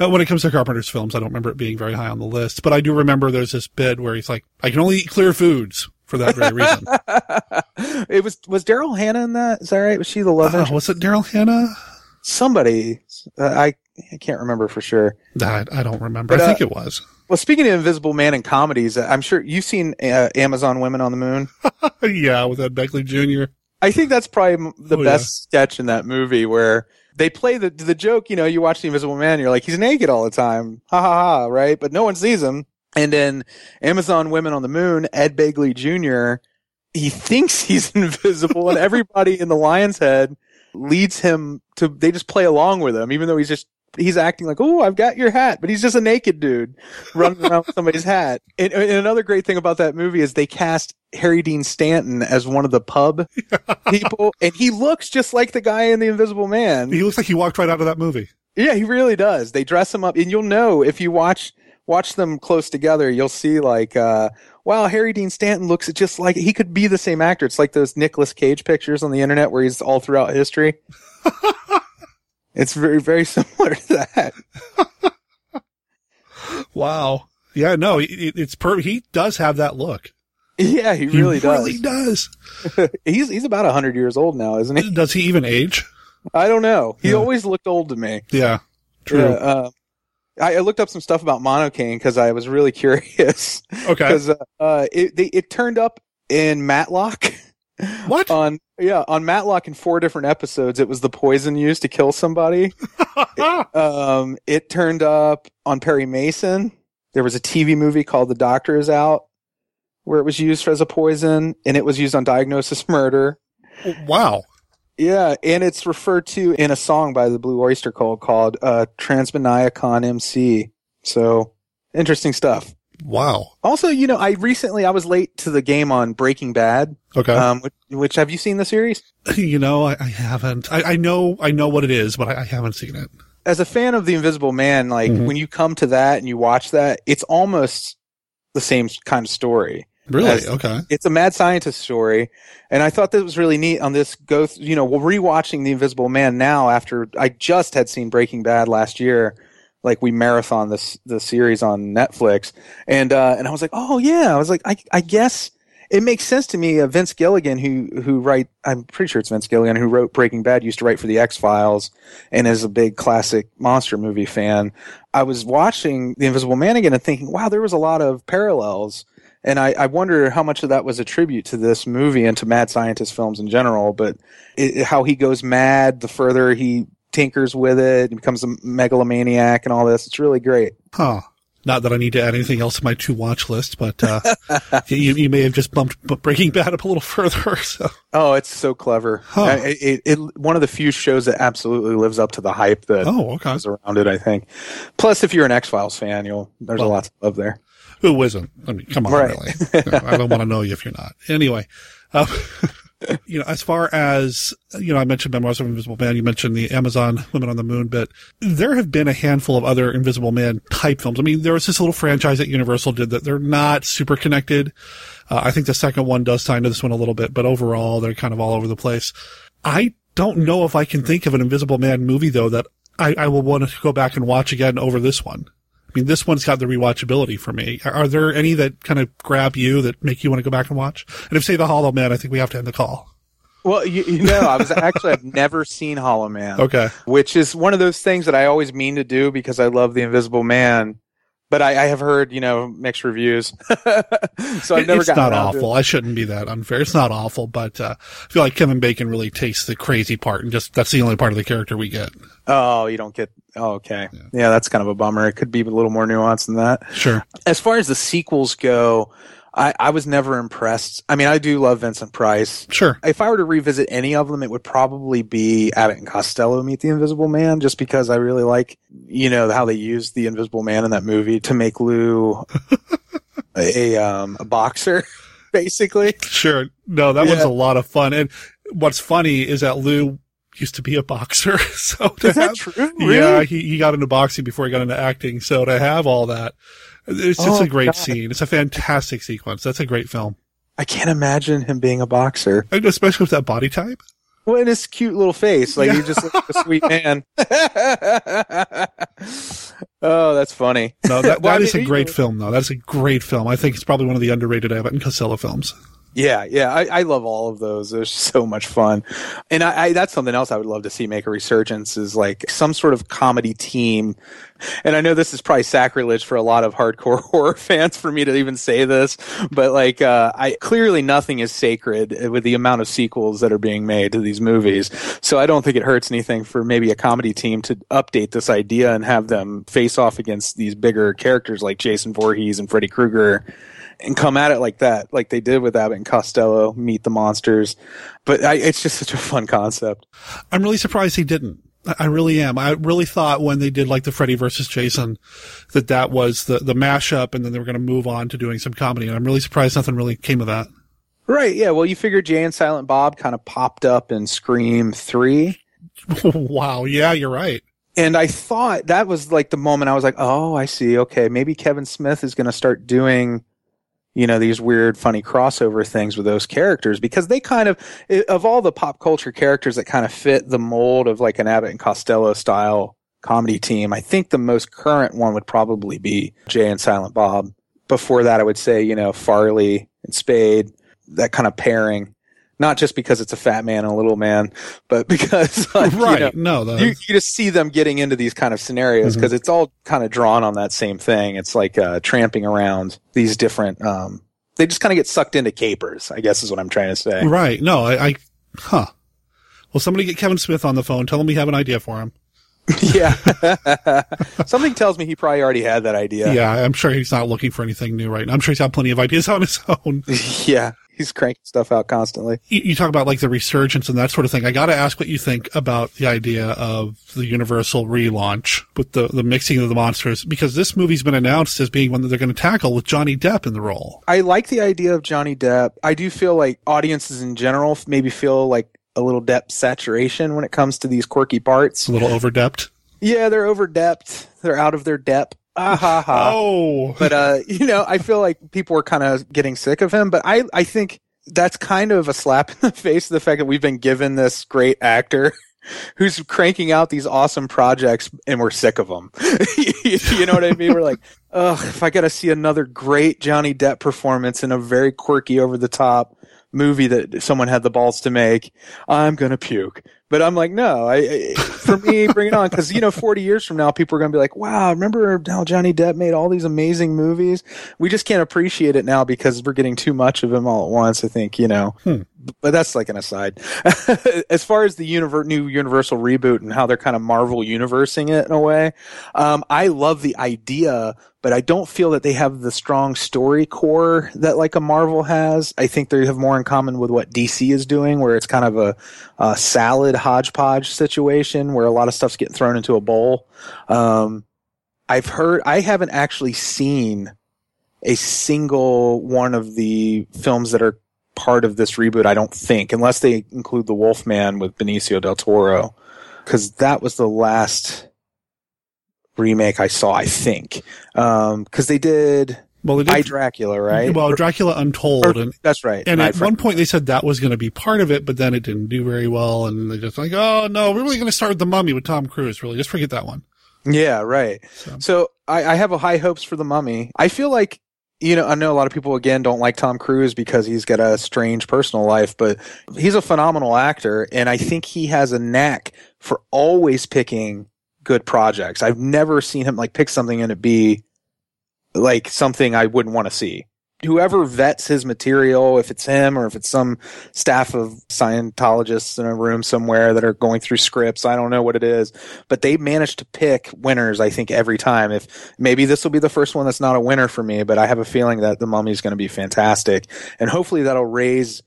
Uh, when it comes to Carpenter's films, I don't remember it being very high on the list. But I do remember there's this bit where he's like, "I can only eat clear foods for that very reason." it was was Daryl Hannah in that? Is that right? Was she the love Uh, was it Daryl Hannah? Somebody. Uh, I I can't remember for sure. I, I don't remember. But, I think uh, it was. Well, speaking of Invisible Man and comedies, I'm sure you've seen uh, Amazon Women on the Moon. yeah, with Ed Begley Jr. I think that's probably the Oh, best sketch in that movie where they play the the joke. You know, you watch the Invisible Man, you're like, he's naked all the time, ha ha ha, right? But no one sees him. And then Amazon Women on the Moon, Ed Begley Jr. He thinks he's invisible, and everybody in the Lion's Head leads him to. They just play along with him, even though he's just he's acting like, "Oh, I've got your hat," but he's just a naked dude running around with somebody's hat. And, and another great thing about that movie is they cast Harry Dean Stanton as one of the pub people, and he looks just like the guy in The Invisible Man. He looks like he walked right out of that movie. Yeah, he really does. They dress him up, and you'll know if you watch watch them close together. You'll see like, uh, wow, Harry Dean Stanton looks just like he could be the same actor. It's like those Nicolas Cage pictures on the internet where he's all throughout history. it's very very similar to that. Wow. Yeah, no, it, it's per. He does have that look. Yeah, he really does. Really does. he's he's about hundred years old now, isn't he? Does he even age? I don't know. He always looked old to me. Yeah, true. Yeah, uh, I, I looked up some stuff about monocaine because I was really curious. Okay. Because uh, uh, it they, it turned up in Matlock. What? on yeah on Matlock in four different episodes. It was the poison used to kill somebody. it, um, it turned up on Perry Mason. There was a TV movie called The Doctor Is Out where it was used as a poison, and it was used on Diagnosis Murder. Wow. Yeah, and it's referred to in a song by the Blue Oyster Cult called uh, Transmaniacon MC. So interesting stuff. Wow. Also, you know, I recently I was late to the game on Breaking Bad. Okay. Um, which, which have you seen the series? You know, I, I haven't. I, I know, I know what it is, but I, I haven't seen it. As a fan of The Invisible Man, like Mhm. when you come to that and you watch that, it's almost the same kind of story. Really? As- okay. It's a mad scientist story, and I thought that was really neat. On this go, th- you know, we're rewatching The Invisible Man now after I just had seen Breaking Bad last year. Like we marathon this the series on Netflix, and uh, and I was like, oh yeah, I was like, I I guess it makes sense to me. Uh, Vince Gilligan, who who write, I'm pretty sure it's Vince Gilligan who wrote Breaking Bad, used to write for the X Files, and is a big classic monster movie fan. I was watching The Invisible Man again and thinking, wow, there was a lot of parallels. And I, I wonder how much of that was a tribute to this movie and to mad scientist films in general. But it, how he goes mad the further he tinkers with it, he becomes a megalomaniac and all this. It's really great. Huh. Not that I need to add anything else to my to watch list, but uh, you, you may have just bumped Breaking Bad up a little further. So. Oh, it's so clever. Huh. It, it, it- one of the few shows that absolutely lives up to the hype that Oh, okay. is around it. I think. Plus, if you're an X Files fan, you'll there's Well, a lot of love there. Who isn't? I mean, come on, Right. really. No, I don't want to know you if you're not. Anyway, uh, you know, as far as, you know, I mentioned Memoirs of Invisible Man, you mentioned the Amazon Women on the Moon bit. There have been a handful of other Invisible Man type films. I mean, there was this little franchise that Universal did that they're not super connected. Uh, I think the second one does tie into this one a little bit, but overall, they're kind of all over the place. I don't know if I can think of an Invisible Man movie, though, that I, I will want to go back and watch again over this one. I mean, this one's got the rewatchability for me. Are, are there any that kind of grab you that make you want to go back and watch? And if say the Hollow Man, I think we have to end the call. Well, you, you know, I was actually I've never seen Hollow Man. Okay. which is one of those things that I always mean to do because I love the Invisible Man. But I, I have heard you know mixed reviews, so I've never it's gotten not awful. I shouldn't be that unfair. It's not awful, but uh, I feel like Kevin Bacon really takes the crazy part, and just that's the only part of the character we get. Oh, you don't get. Oh, okay. Yeah. that's kind of a bummer. It could be a little more nuanced than that. Sure. As far as the sequels go, I, I was never impressed. I mean, I do love Vincent Price. Sure. If I were to revisit any of them, it would probably be Abbott and Costello Meet the Invisible Man, just because I really like, you know, how they used the Invisible Man in that movie to make Lou a um a boxer, basically. Sure. No, that one's a lot of fun. And what's funny is that Lou used to be a boxer. So to Is that have- true? Yeah, he, he got into boxing before he got into acting. So to have all that, it's just Oh, a great God. scene. It's a fantastic sequence. That's a great film. I can't imagine him being a boxer. And especially with that body type. Well, in his cute little face, like he just looks like a sweet man. oh, that's funny. No, that, Well, that I is mean, a great film, though. That's a great film. I think it's probably one of the underrated Abbott and Costello films. Yeah, yeah, I, I love all of those. They're so much fun, and I, I that's something else I would love to see make a resurgence is like some sort of comedy team. And I know this is probably sacrilege for a lot of hardcore horror fans for me to even say this, but like, uh, I clearly nothing is sacred with the amount of sequels that are being made to these movies. So I don't think it hurts anything for maybe a comedy team to update this idea and have them face off against these bigger characters like Jason Voorhees and Freddy Krueger and come at it like that, like they did with Abbott and Costello, meet the monsters. But I, it's just such a fun concept. I'm really surprised he didn't. I really am. I really thought when they did like the Freddy versus Jason that that was the, the mashup and then they were going to move on to doing some comedy. And I'm really surprised nothing really came of that. Right. Yeah. Well, you figure Jay and Silent Bob kind of popped up in Scream 3. wow. Yeah, you're right. And I thought that was like the moment I was like, oh, I see. Okay. Maybe Kevin Smith is going to start doing, you know, these weird, funny crossover things with those characters because they kind of, of all the pop culture characters that kind of fit the mold of like an Abbott and Costello style comedy team, I think the most current one would probably be Jay and Silent Bob. Before that, I would say, you know, Farley and Spade, that kind of pairing. Not just because it's a fat man and a little man, but because like, you Right. know, No, you, you just see them getting into these kind of scenarios because it's all kind of drawn on that same thing. It's like uh, tramping around these different. Um, they just kind of get sucked into capers. I guess is what I'm trying to say. Right. No, I, I, huh. Well, somebody get Kevin Smith on the phone. Tell him we have an idea for him. yeah. Something tells me he probably already had that idea. Yeah. I'm sure he's not looking for anything new right now. I'm sure he's got plenty of ideas on his own. yeah. He's cranking stuff out constantly. you, you talk about like the resurgence and that sort of thing. I got to ask what you think about the idea of the Universal relaunch with the, the mixing of the monsters because this movie's been announced as being one that they're going to tackle with Johnny Depp in the role. I like the idea of Johnny Depp. I do feel like audiences in general maybe feel like a little depth saturation when it comes to these quirky parts. A little over depth. Yeah, they're over depth. They're out of their depth. Ah ha ha. Oh. But uh, you know, I feel like people are kind of getting sick of him. But I, I think that's kind of a slap in the face of the fact that we've been given this great actor who's cranking out these awesome projects and we're sick of them. you know what I mean? We're like, ugh, if I got to see another great Johnny Depp performance in a very quirky, over the top movie that someone had the balls to make, I'm gonna puke. But I'm like, no, I, I for me, bring it on. Cause you know, 40 years from now, people are going to be like, wow, remember how Johnny Depp made all these amazing movies? We just can't appreciate it now because we're getting too much of him all at once. I think, you know, hmm. But that's like an aside. as far as the univer- new Universal reboot and how they're kind of Marvel universing it in a way, um, I love the idea, but I don't feel that they have the strong story core that like a Marvel has. I think they have more in common with what DC is doing, where it's kind of a, a salad hodgepodge situation where a lot of stuff's getting thrown into a bowl. Um, I've heard, I haven't actually seen a single one of the films that are part of this reboot, I don't think, unless they include The Wolfman with Benicio del Toro, because that was the last remake I saw, I think. Um, because they did. Well, they did I Dracula, right? Well, Dracula Untold, Or- and that's right. And I at one point, they said that was going to be part of it, but then it didn't do very well, and they just like, oh no, we're really going to start with the Mummy with Tom Cruise. Really, just forget that one. Yeah, right. So, I, I have a high hopes for the Mummy. I feel like you know I know a lot of people again don't like Tom Cruise because he's got a strange personal life, but he's a phenomenal actor, and I think he has a knack for always picking good projects. I've never seen him like pick something and it be like something I wouldn't want to see. Whoever vets his material, if it's him or if it's some staff of Scientologists in a room somewhere that are going through scripts, I don't know what it is, but they manage to pick winners. I think every time. If maybe this will be the first one that's not a winner for me, but I have a feeling that the Mummy is going to be fantastic, and hopefully that'll raise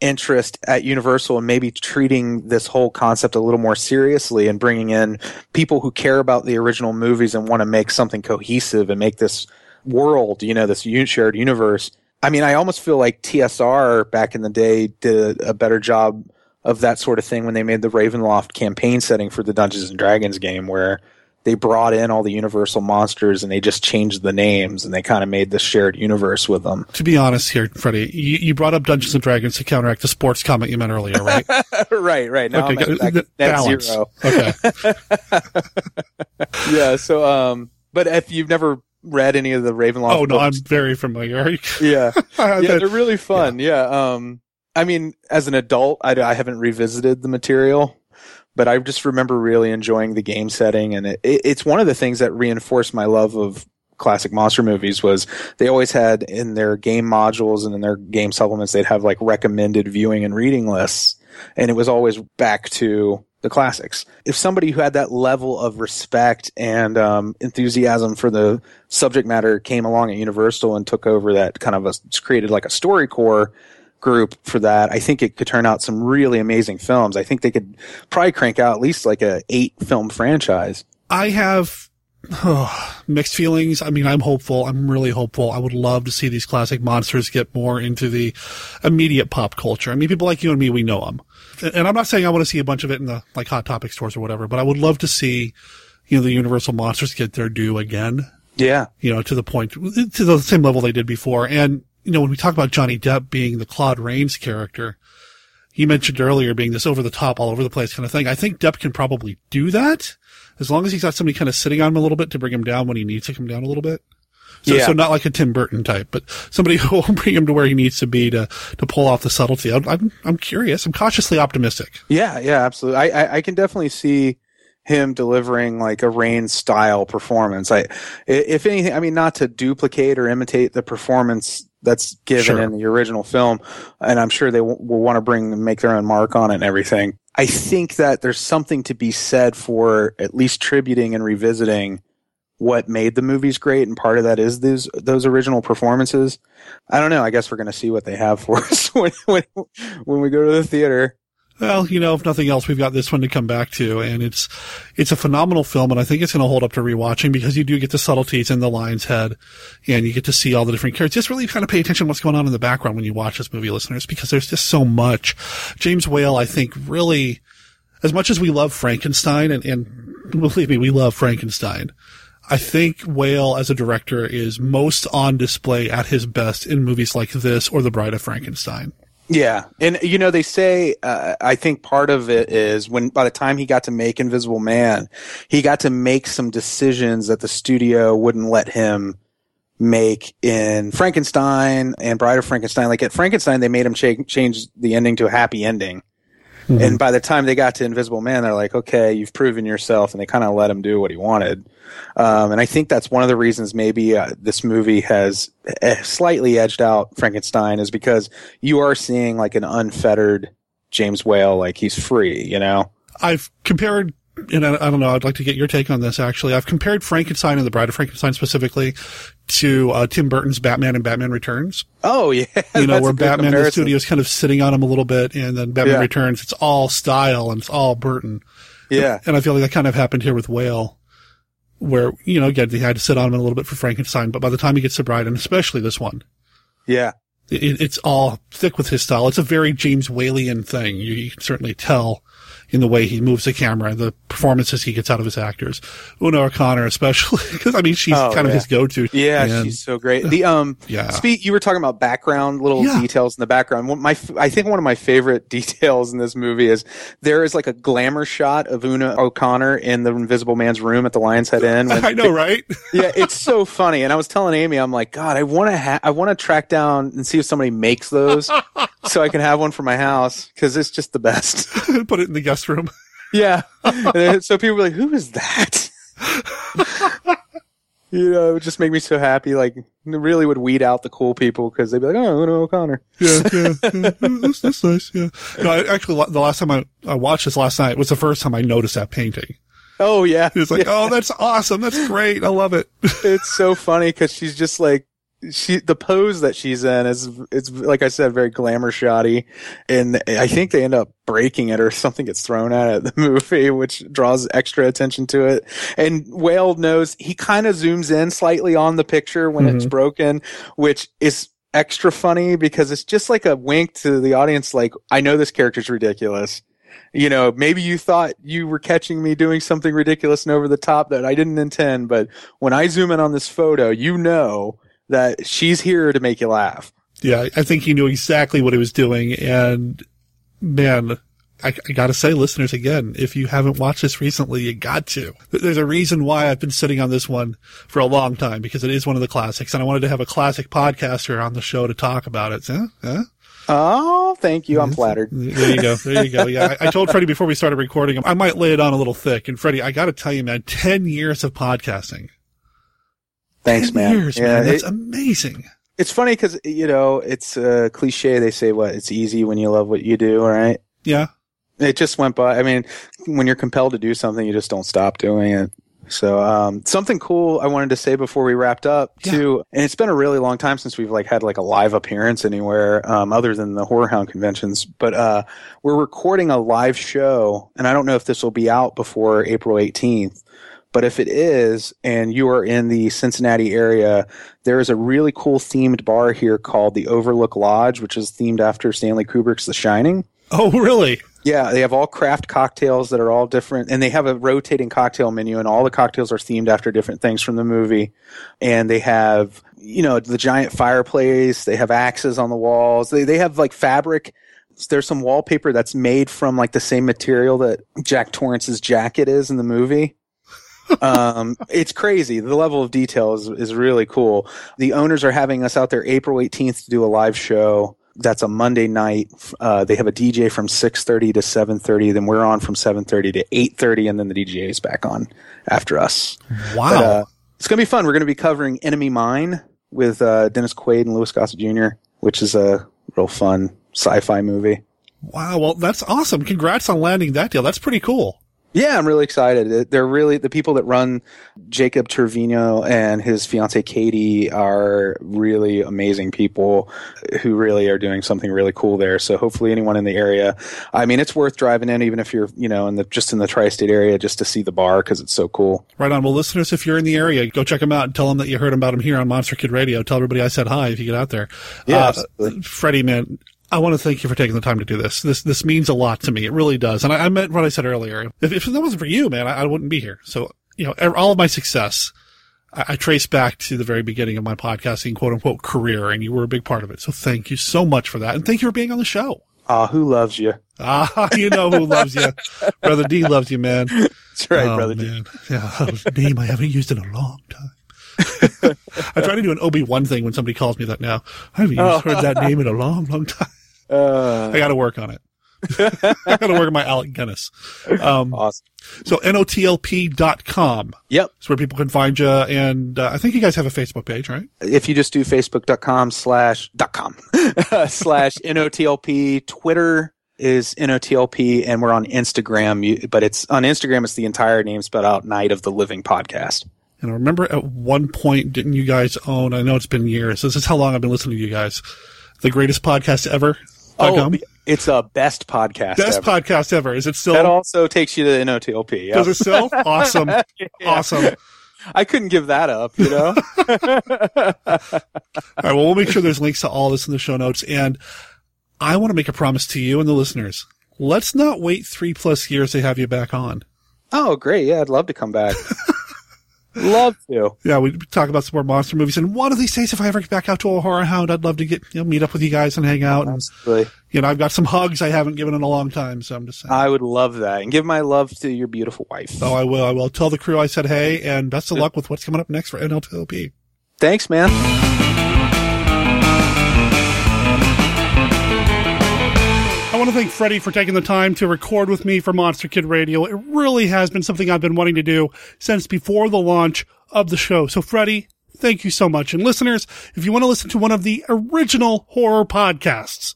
interest at Universal and maybe treating this whole concept a little more seriously and bringing in people who care about the original movies and want to make something cohesive and make this world, you know, this shared universe. I mean, I almost feel like TSR back in the day did a, a better job of that sort of thing when they made the Ravenloft campaign setting for the Dungeons and Dragons game where they brought in all the universal monsters and they just changed the names and they kind of made this shared universe with them. To be honest here, Freddie, you, you brought up Dungeons and Dragons to counteract the sports comment you meant earlier, right? right, right. Now Okay, I'm at, got- back- net balance. zero. Okay. yeah. So, um, but if you've never read any of the Ravenloft, oh no, I'm very familiar. yeah, yeah, they're really fun. Yeah. Um, I mean, as an adult, I, I haven't revisited the material, but I just remember really enjoying the game setting, and it, it, it's one of the things that reinforced my love of classic monster movies was they always had in their game modules and in their game supplements they'd have like recommended viewing and reading lists and it was always back to the classics. If somebody who had that level of respect and um, enthusiasm for the subject matter came along at universal and took over that kind of a created like a story core group for that i think it could turn out some really amazing films. I think they could probably crank out at least like a eight film franchise. I have mixed feelings. I mean, I'm hopeful. I'm really hopeful. I would love to see these classic monsters get more into the immediate pop culture. I mean, people like you and me, we know them. And I'm not saying I want to see a bunch of it in the like hot topic stores or whatever, but I would love to see, you know, the Universal monsters get their due again. Yeah. You know, to the point, to the same level they did before. And, you know, when we talk about Johnny Depp being the Claude Rains character, he mentioned earlier being this over the top, all over the place kind of thing. I think Depp can probably do that as long as he's got somebody kind of sitting on him a little bit to bring him down when he needs to come down a little bit. So, Yeah. so not like a Tim Burton type, but somebody who will bring him to where he needs to be to, to pull off the subtlety. I'm, I'm, I'm curious. I'm cautiously optimistic. Yeah, yeah, absolutely. I, I, I can definitely see him delivering like a Rain style performance. I, if anything, I mean, not to duplicate or imitate the performance that's given Sure. in the original film, and I'm sure they w- will want to bring make their own mark on it and everything. I think that there's something to be said for at least tributing and revisiting what made the movies great, and part of that is those those original performances. I don't know. I guess we're to see what they have for us when, when when we go to the theater. Well, you know, if nothing else, we've got this one to come back to, and it's it's a phenomenal film, and I think it's going to hold up to rewatching because you do get the subtleties in the lion's head, and you get to see all the different characters. Just really kind of pay attention to what's going on in the background when you watch this movie, listeners, because there's just so much. James Whale, I think, really, as much as we love Frankenstein, and, and believe me, we love Frankenstein. I think Whale as a director is most on display at his best in movies like this or The Bride of Frankenstein. Yeah, and you know they say uh, I think part of it is when by the time he got to make Invisible Man, he got to make some decisions that the studio wouldn't let him make in Frankenstein and Bride of Frankenstein. Like at Frankenstein, they made him cha- change the ending to a happy ending. And by the time they got to Invisible Man, they're like, okay, you've proven yourself. And they kind of let him do what he wanted. Um, and I think that's one of the reasons maybe uh, this movie has uh, slightly edged out Frankenstein is because you are seeing like an unfettered James Whale, like he's free, you know? I've compared, and I, I don't know, I'd like to get your take on this actually. I've compared Frankenstein and the Bride of Frankenstein specifically to uh, Tim Burton's Batman and Batman Returns. Oh, yeah. You know, where Batman, the comparison. studio's kind of sitting on him a little bit, and then Batman Yeah. Returns, it's all style and it's all Burton. Yeah. And I feel like that kind of happened here with Whale, where, you know, again, they had to sit on him a little bit for Frankenstein, but by the time he gets to Bride, and especially this one, Yeah. it, it's all thick with his style. It's a very James Whalian thing. You, you can certainly tell in the way he moves the camera, and the performances he gets out of his actors. Una O'Connor, especially, because I mean, she's Oh, kind of his go-to. Yeah, And- she's so great. The um, Yeah. Speak. You were talking about background, little Yeah. details in the background. One- My, I think one of my favorite details in this movie is there is like a glamour shot of Una O'Connor in the Invisible Man's room at the Lion's Head Inn. when- I know, right? yeah, it's so funny. And I was telling Amy, I'm like, God, I want to ha- I want to track down and see if somebody makes those so I can have one for my house because it's just the best. Put it in the guest room. Yeah. So people were like, who is that? You know, it would just make me so happy. Like, it really would weed out the cool people because they'd be like, "Oh, no, O'Connor." Yeah, yeah, yeah. That's, that's nice. Yeah. No, I, actually, the last time I, I watched this last night was the first time I noticed that painting. Oh yeah, It's like, oh, that's awesome. That's great. I love it. it's so funny because she's just like she the pose that she's in is it's like I said very glamour shoddy, and I think they end up breaking it or something gets thrown at it the movie, which draws extra attention to it. And Whale knows he kind of zooms in slightly on the picture when it's Mhm. broken, which is extra funny because it's just like a wink to the audience like I know this character's ridiculous. You know, maybe you thought you were catching me doing something ridiculous and over the top that I didn't intend, but when I zoom in on this photo, you know that she's here to make you laugh. Yeah, I think he knew exactly what he was doing. And man, I, I got to say, listeners, again, if you haven't watched this recently, you got to. There's a reason why I've been sitting on this one for a long time because it is one of the classics, and I wanted to have a classic podcaster on the show to talk about it. Huh? Huh? Oh, thank you. I'm flattered. There you go. There you go. Yeah, I, I told Freddie before we started recording, I might lay it on a little thick. And Freddie, I got to tell you, man, ten years of podcasting. Thanks, man. Years, Yeah, man. That's it- amazing. It's funny because you know it's a cliche. They say what it's easy when you love what you do, right? Yeah. It just went by. I mean, when you're compelled to do something, you just don't stop doing it. So, um, something cool I wanted to say before we wrapped up too, and it's been a really long time since we've like had like a live appearance anywhere, um, other than the Horror Hound conventions. But, uh, we're recording a live show, and I don't know if this will be out before April 18th. But if it is, and you are in the Cincinnati area, there is a really cool themed bar here called the Overlook Lodge, which is themed after Stanley Kubrick's The Shining. Oh, really? Yeah, they have all craft cocktails that are all different, and they have a rotating cocktail menu, and all the cocktails are themed after different things from the movie. And they have, you know, the giant fireplace. They have axes on the walls. They they have like fabric. There's some wallpaper that's made from like the same material that Jack Torrance's jacket is in the movie. Um, it's crazy. The level of detail is, is really cool. The owners are having us out there April 18th to do a live show. That's a Monday night. Uh, they have a DJ from 6:30 to 7:30. Then we're on from 7:30 to 8:30, and then the DJ is back on after us. Wow. But, uh, it's gonna be fun. We're gonna be covering Enemy Mine with uh, Dennis Quaid and Louis Gossett Jr., which is a real fun sci-fi movie. Wow. Well, that's awesome. Congrats on landing that deal. That's pretty cool. Yeah, I'm really excited. They're really the people that run Jacob Trevino and his fiance Katie are really amazing people who really are doing something really cool there. So hopefully anyone in the area, I mean, it's worth driving in even if you're, you know, in the just in the tri-state area just to see the bar because it's so cool. Right on. Well, listeners, if you're in the area, go check them out and tell them that you heard about them here on Monster Kid Radio. Tell everybody I said hi if you get out there. Yeah, uh, Freddie, man, I want to thank you for taking the time to do this. This this means a lot to me. It really does. And I, I meant what I said earlier. If, if that wasn't for you, man, I, I wouldn't be here. So you know, all of my success. I, I trace back to the very beginning of my podcasting quote unquote career, and you were a big part of it. So thank you so much for that. And thank you for being on the show. Ah, who loves you? Ah, you know who loves you. Brother D loves you, man. That's right, Oh, brother. D. man. Yeah, that name I haven't used in a long time. I try to do an Obi Wan thing when somebody calls me that now. I haven't Oh. heard that name in a long, long time. Uh, I got to work on it. I got to work on my Alec Guinness. Um, awesome. So notlp.com. Yep. It's where people can find you. And uh, I think you guys have a Facebook page, right? if you just do facebook.com slash dot com slash notlp twitter is notlp and we're on instagram but it's on instagram it's the entire name spelled out night of the living podcast And I remember at one point, didn't you guys own, I know it's been years. This is how long I've been listening to you guys. The greatest podcast ever. oh it's a best podcast Best ever. podcast ever. Is it still? that also takes you to notlp yep. Does it still? Awesome. Awesome. i couldn't give that up you know All right. Well, we'll make sure there's links to all this in the show notes. And I want to make a promise to you and the listeners. Let's not wait three plus years to have you back on. oh great yeah i'd love to come back love to Yeah, we talk about some more monster movies. And one of these days, if I ever get back out to a horror hound, I'd love to get, you know, meet up with you guys and hang out. And, you know, I've got some hugs I haven't given in a long time. So I'm just saying. i would love that and give my love to your beautiful wife Oh, I will. I will tell the crew I said hey, and best of luck with what's coming up next for NLTLP. thanks man want to thank Freddie for taking the time to record with me for Monster Kid Radio. It really has been something I've been wanting to do since before the launch of the show. So, Freddie, thank you so much. And listeners, if you want to listen to one of the original horror podcasts,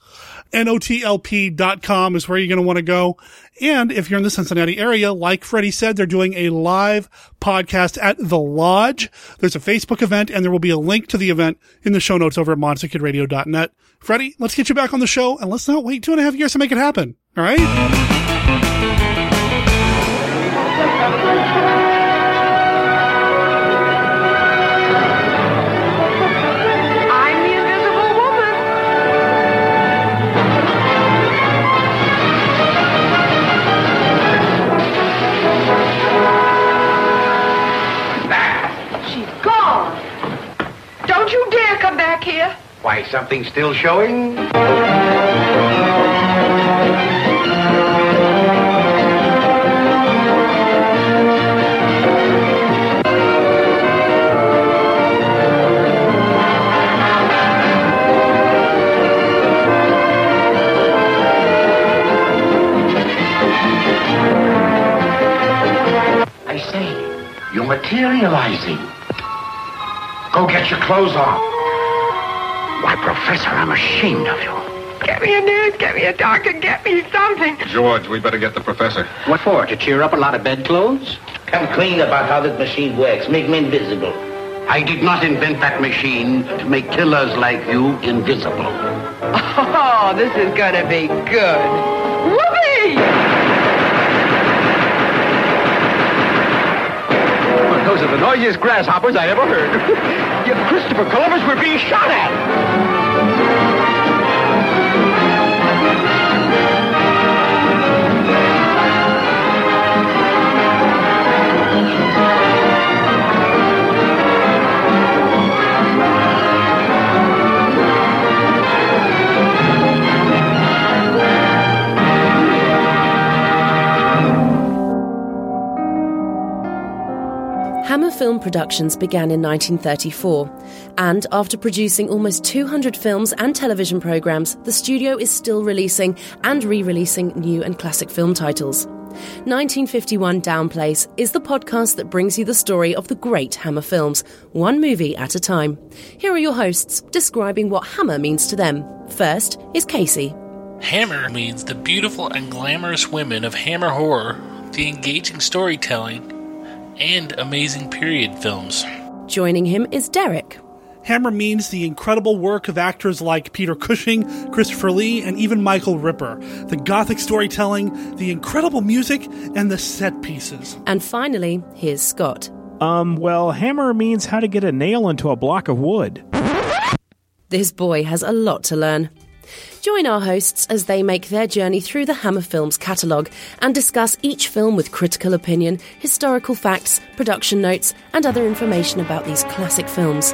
notlp.com is where you're going to want to go. And if you're in the Cincinnati area, like Freddie said, they're doing a live podcast at The Lodge. There's a Facebook event and there will be a link to the event in the show notes over at monsterkidradio.net. Freddie, let's get you back on the show and let's not wait two and a half years to make it happen. All right? Back here. Why, something's still showing? I say, you're materializing. Go get your clothes on. Why, Professor, I'm ashamed of you. Get me a nurse, get me a doctor, get me something. George, we better get the professor. What for? To cheer up a lot of bedclothes? Come clean about how this machine works. Make me invisible. I did not invent that machine to make killers like you invisible. Oh, this is gonna be good. Those are the noisiest grasshoppers I ever heard. Christopher Columbus, we're being shot at. Hammer Film Productions began in 1934, and after producing almost 200 films and television programs, the studio is still releasing and re releasing new and classic film titles. 1951 Downplace is the podcast that brings you the story of the great Hammer films, one movie at a time. Here are your hosts describing what Hammer means to them. First is Casey. Hammer means the beautiful and glamorous women of Hammer horror, the engaging storytelling, and amazing period films. Joining him is Derek. Hammer means the incredible work of actors like Peter Cushing, Christopher Lee, and even Michael Ripper. The gothic storytelling, the incredible music, and the set pieces. And finally, here's Scott. Um, well, hammer means how to get a nail into a block of wood. This boy has a lot to learn. Join our hosts as they make their journey through the Hammer Films catalogue and discuss each film with critical opinion, historical facts, production notes, and other information about these classic films.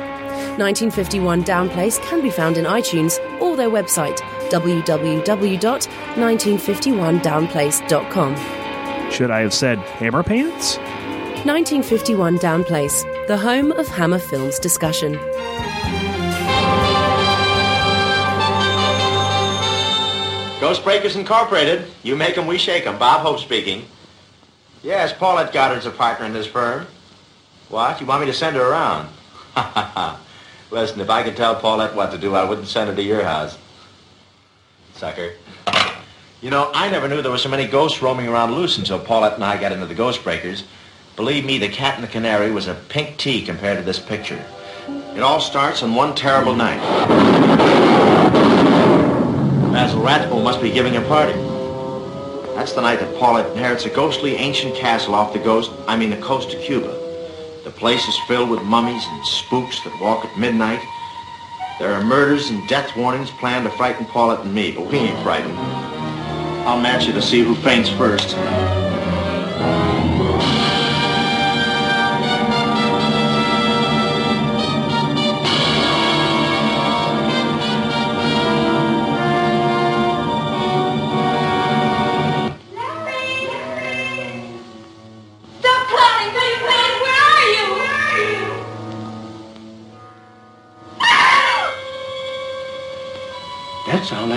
1951 Downplace can be found in iTunes or their website www.1951downplace.com. Should I have said hammer pants? 1951 Downplace, the home of Hammer Films discussion. Ghostbreakers Incorporated. You make 'em, we shake 'em. Bob Hope speaking. Yes, Paulette Goddard's a partner in this firm. What? You want me to send her around? Ha ha ha. Listen, if I could tell Paulette what to do, I wouldn't send her to your house. Sucker. You know, I never knew there were so many ghosts roaming around loose until Paulette and I got into the Ghostbreakers. Believe me, the cat and the canary was a pink tea compared to this picture. It all starts on one terrible night. Basil Rathbone must be giving a party. That's the night that Paulette inherits a ghostly ancient castle off the ghost, I mean the coast of Cuba. The place is filled with mummies and spooks that walk at midnight. There are murders and death warnings planned to frighten Paulette and me, but we ain't frightened. I'll match you to see who faints first.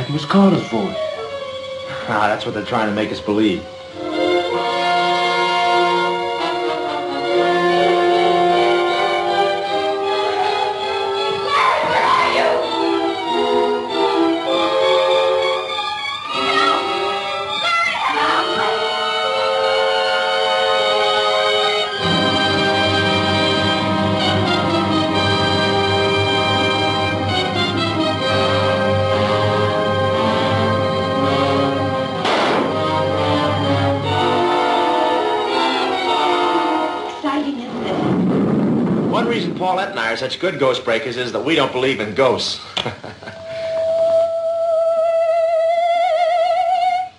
It was Carter's voice. Ah, that's what they're trying to make us believe. Are such good ghost breakers is that we don't believe in ghosts.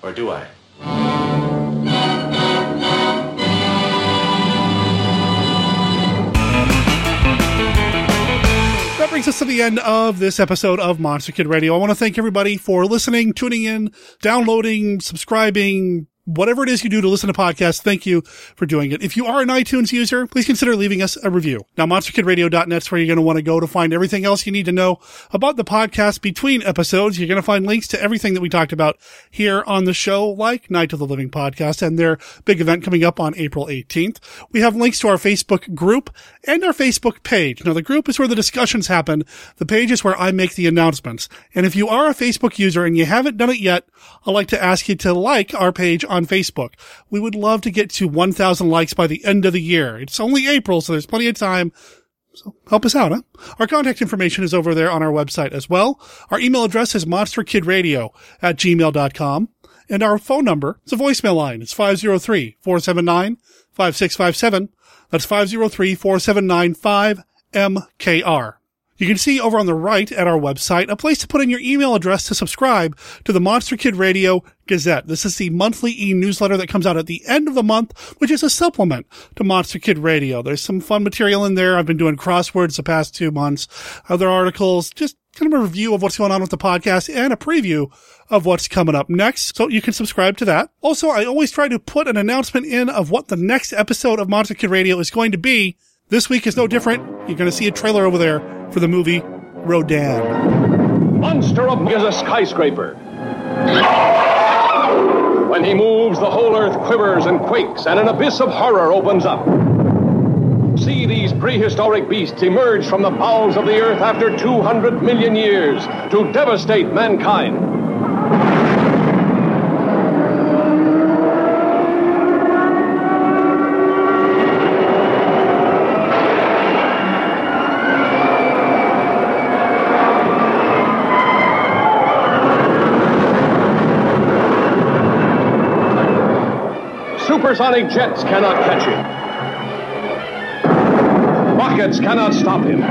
or do I? That brings us to the end of this episode of Monster Kid Radio. I want to thank everybody for listening, tuning in, downloading, subscribing, whatever it is you do to listen to podcasts, thank you for doing it. If you are an iTunes user, please consider leaving us a review. Now, monsterkidradio.net is where you're going to want to go to find everything else you need to know about the podcast between episodes. You're going to find links to everything that we talked about here on the show, like Night of the Living podcast and their big event coming up on April 18th. We have links to our Facebook group and our Facebook page. Now, the group is where the discussions happen. The page is where I make the announcements. And if you are a Facebook user and you haven't done it yet, I'd like to ask you to like our page on Facebook. We would love to get to 1,000 likes by the end of the year. It's only April, so there's plenty of time. So help us out, huh? Our contact information is over there on our website as well. Our email address is monsterkidradio at gmail.com. And our phone number is a voicemail line. It's 503-479-5657. That's 503-479-5MKR. You can see over on the right at our website a place to put in your email address to subscribe to the Monster Kid Radio Gazette. This is the monthly e-newsletter that comes out at the end of the month, which is a supplement to Monster Kid Radio. There's some fun material in there. I've been doing crosswords the past two months, other articles, just kind of a review of what's going on with the podcast and a preview of what's coming up next. So you can subscribe to that. Also, I always try to put an announcement in of what the next episode of Monster Kid Radio is going to be. This week is no different. You're going to see a trailer over there for the movie Rodan. Monster of is a skyscraper. When he moves, the whole earth quivers and quakes, and an abyss of horror opens up. See these prehistoric beasts emerge from the bowels of the earth after 200 million years to devastate mankind. Supersonic jets cannot catch him. Rockets cannot stop him.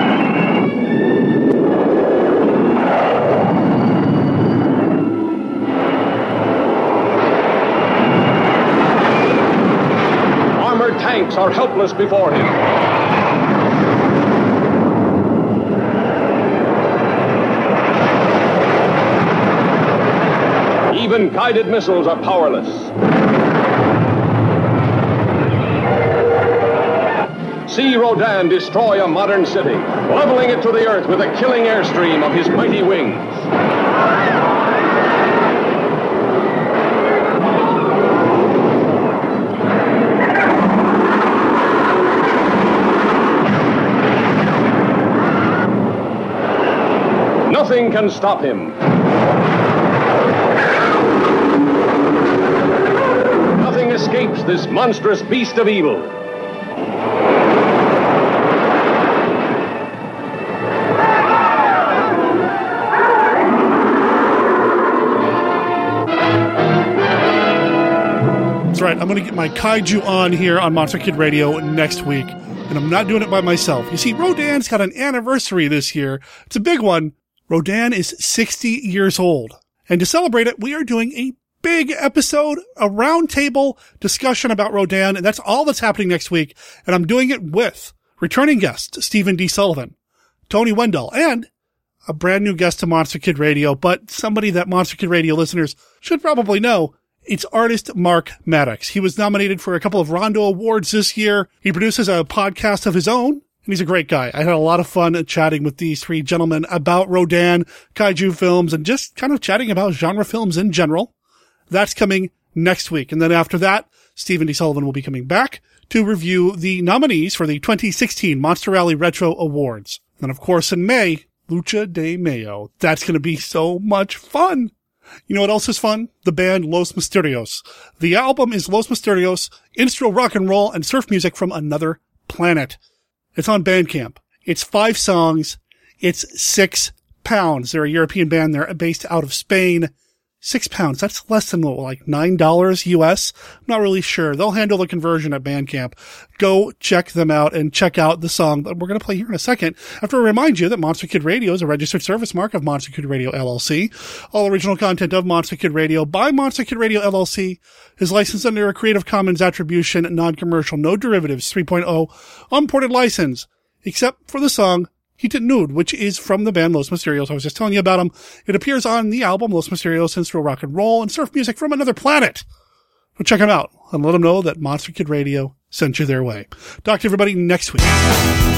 Armored tanks are helpless before him. Even guided missiles are powerless. See Rodan destroy a modern city, leveling it to the earth with a killing airstream of his mighty wings. Nothing can stop him. Nothing escapes this monstrous beast of evil. That's right. I'm going to get my kaiju on here on Monster Kid Radio next week, and I'm not doing it by myself. You see, Rodan's got an anniversary this year. It's a big one. Rodan is 60 years old. And to celebrate it, we are doing a big episode, a roundtable discussion about Rodan, and that's all that's happening next week. And I'm doing it with returning guest Stephen D. Sullivan, Tony Wendell, and a brand new guest to Monster Kid Radio, but somebody that Monster Kid Radio listeners should probably know. It's artist Mark Maddox. He was nominated for a couple of Rondo Awards this year. He produces a podcast of his own, and he's a great guy. I had a lot of fun chatting with these three gentlemen about Rodan, kaiju films, and just kind of chatting about genre films in general. That's coming next week. And then after that, Stephen D. Sullivan will be coming back to review the nominees for the 2016 Monster Rally Retro Awards. And of course, in May, Lucha de Mayo. That's going to be so much fun. You know what else is fun? The band Los Mysterios. The album is Los Mysterios, instrumental rock and roll and surf music from another planet. It's on Bandcamp. It's five songs. It's six pounds. They're a European band. They're based out of Spain. Six pounds. That's less than what, like nine dollars US. I'm not really sure. They'll handle the conversion at Bandcamp. Go check them out and check out the song that we're going to play here in a second. After I remind you that Monster Kid Radio is a registered service mark of Monster Kid Radio LLC. All original content of Monster Kid Radio by Monster Kid Radio LLC is licensed under a Creative Commons Attribution, non-commercial, no derivatives 3.0 unported license, except for the song Heat It Nude, which is from the band Los Mysterios. I was just telling you about them. It appears on the album Los Mysterios Sensual Rock and Roll and Surf Music from Another Planet. So check them out and let them know that Monster Kid Radio sent you their way. Talk to everybody next week.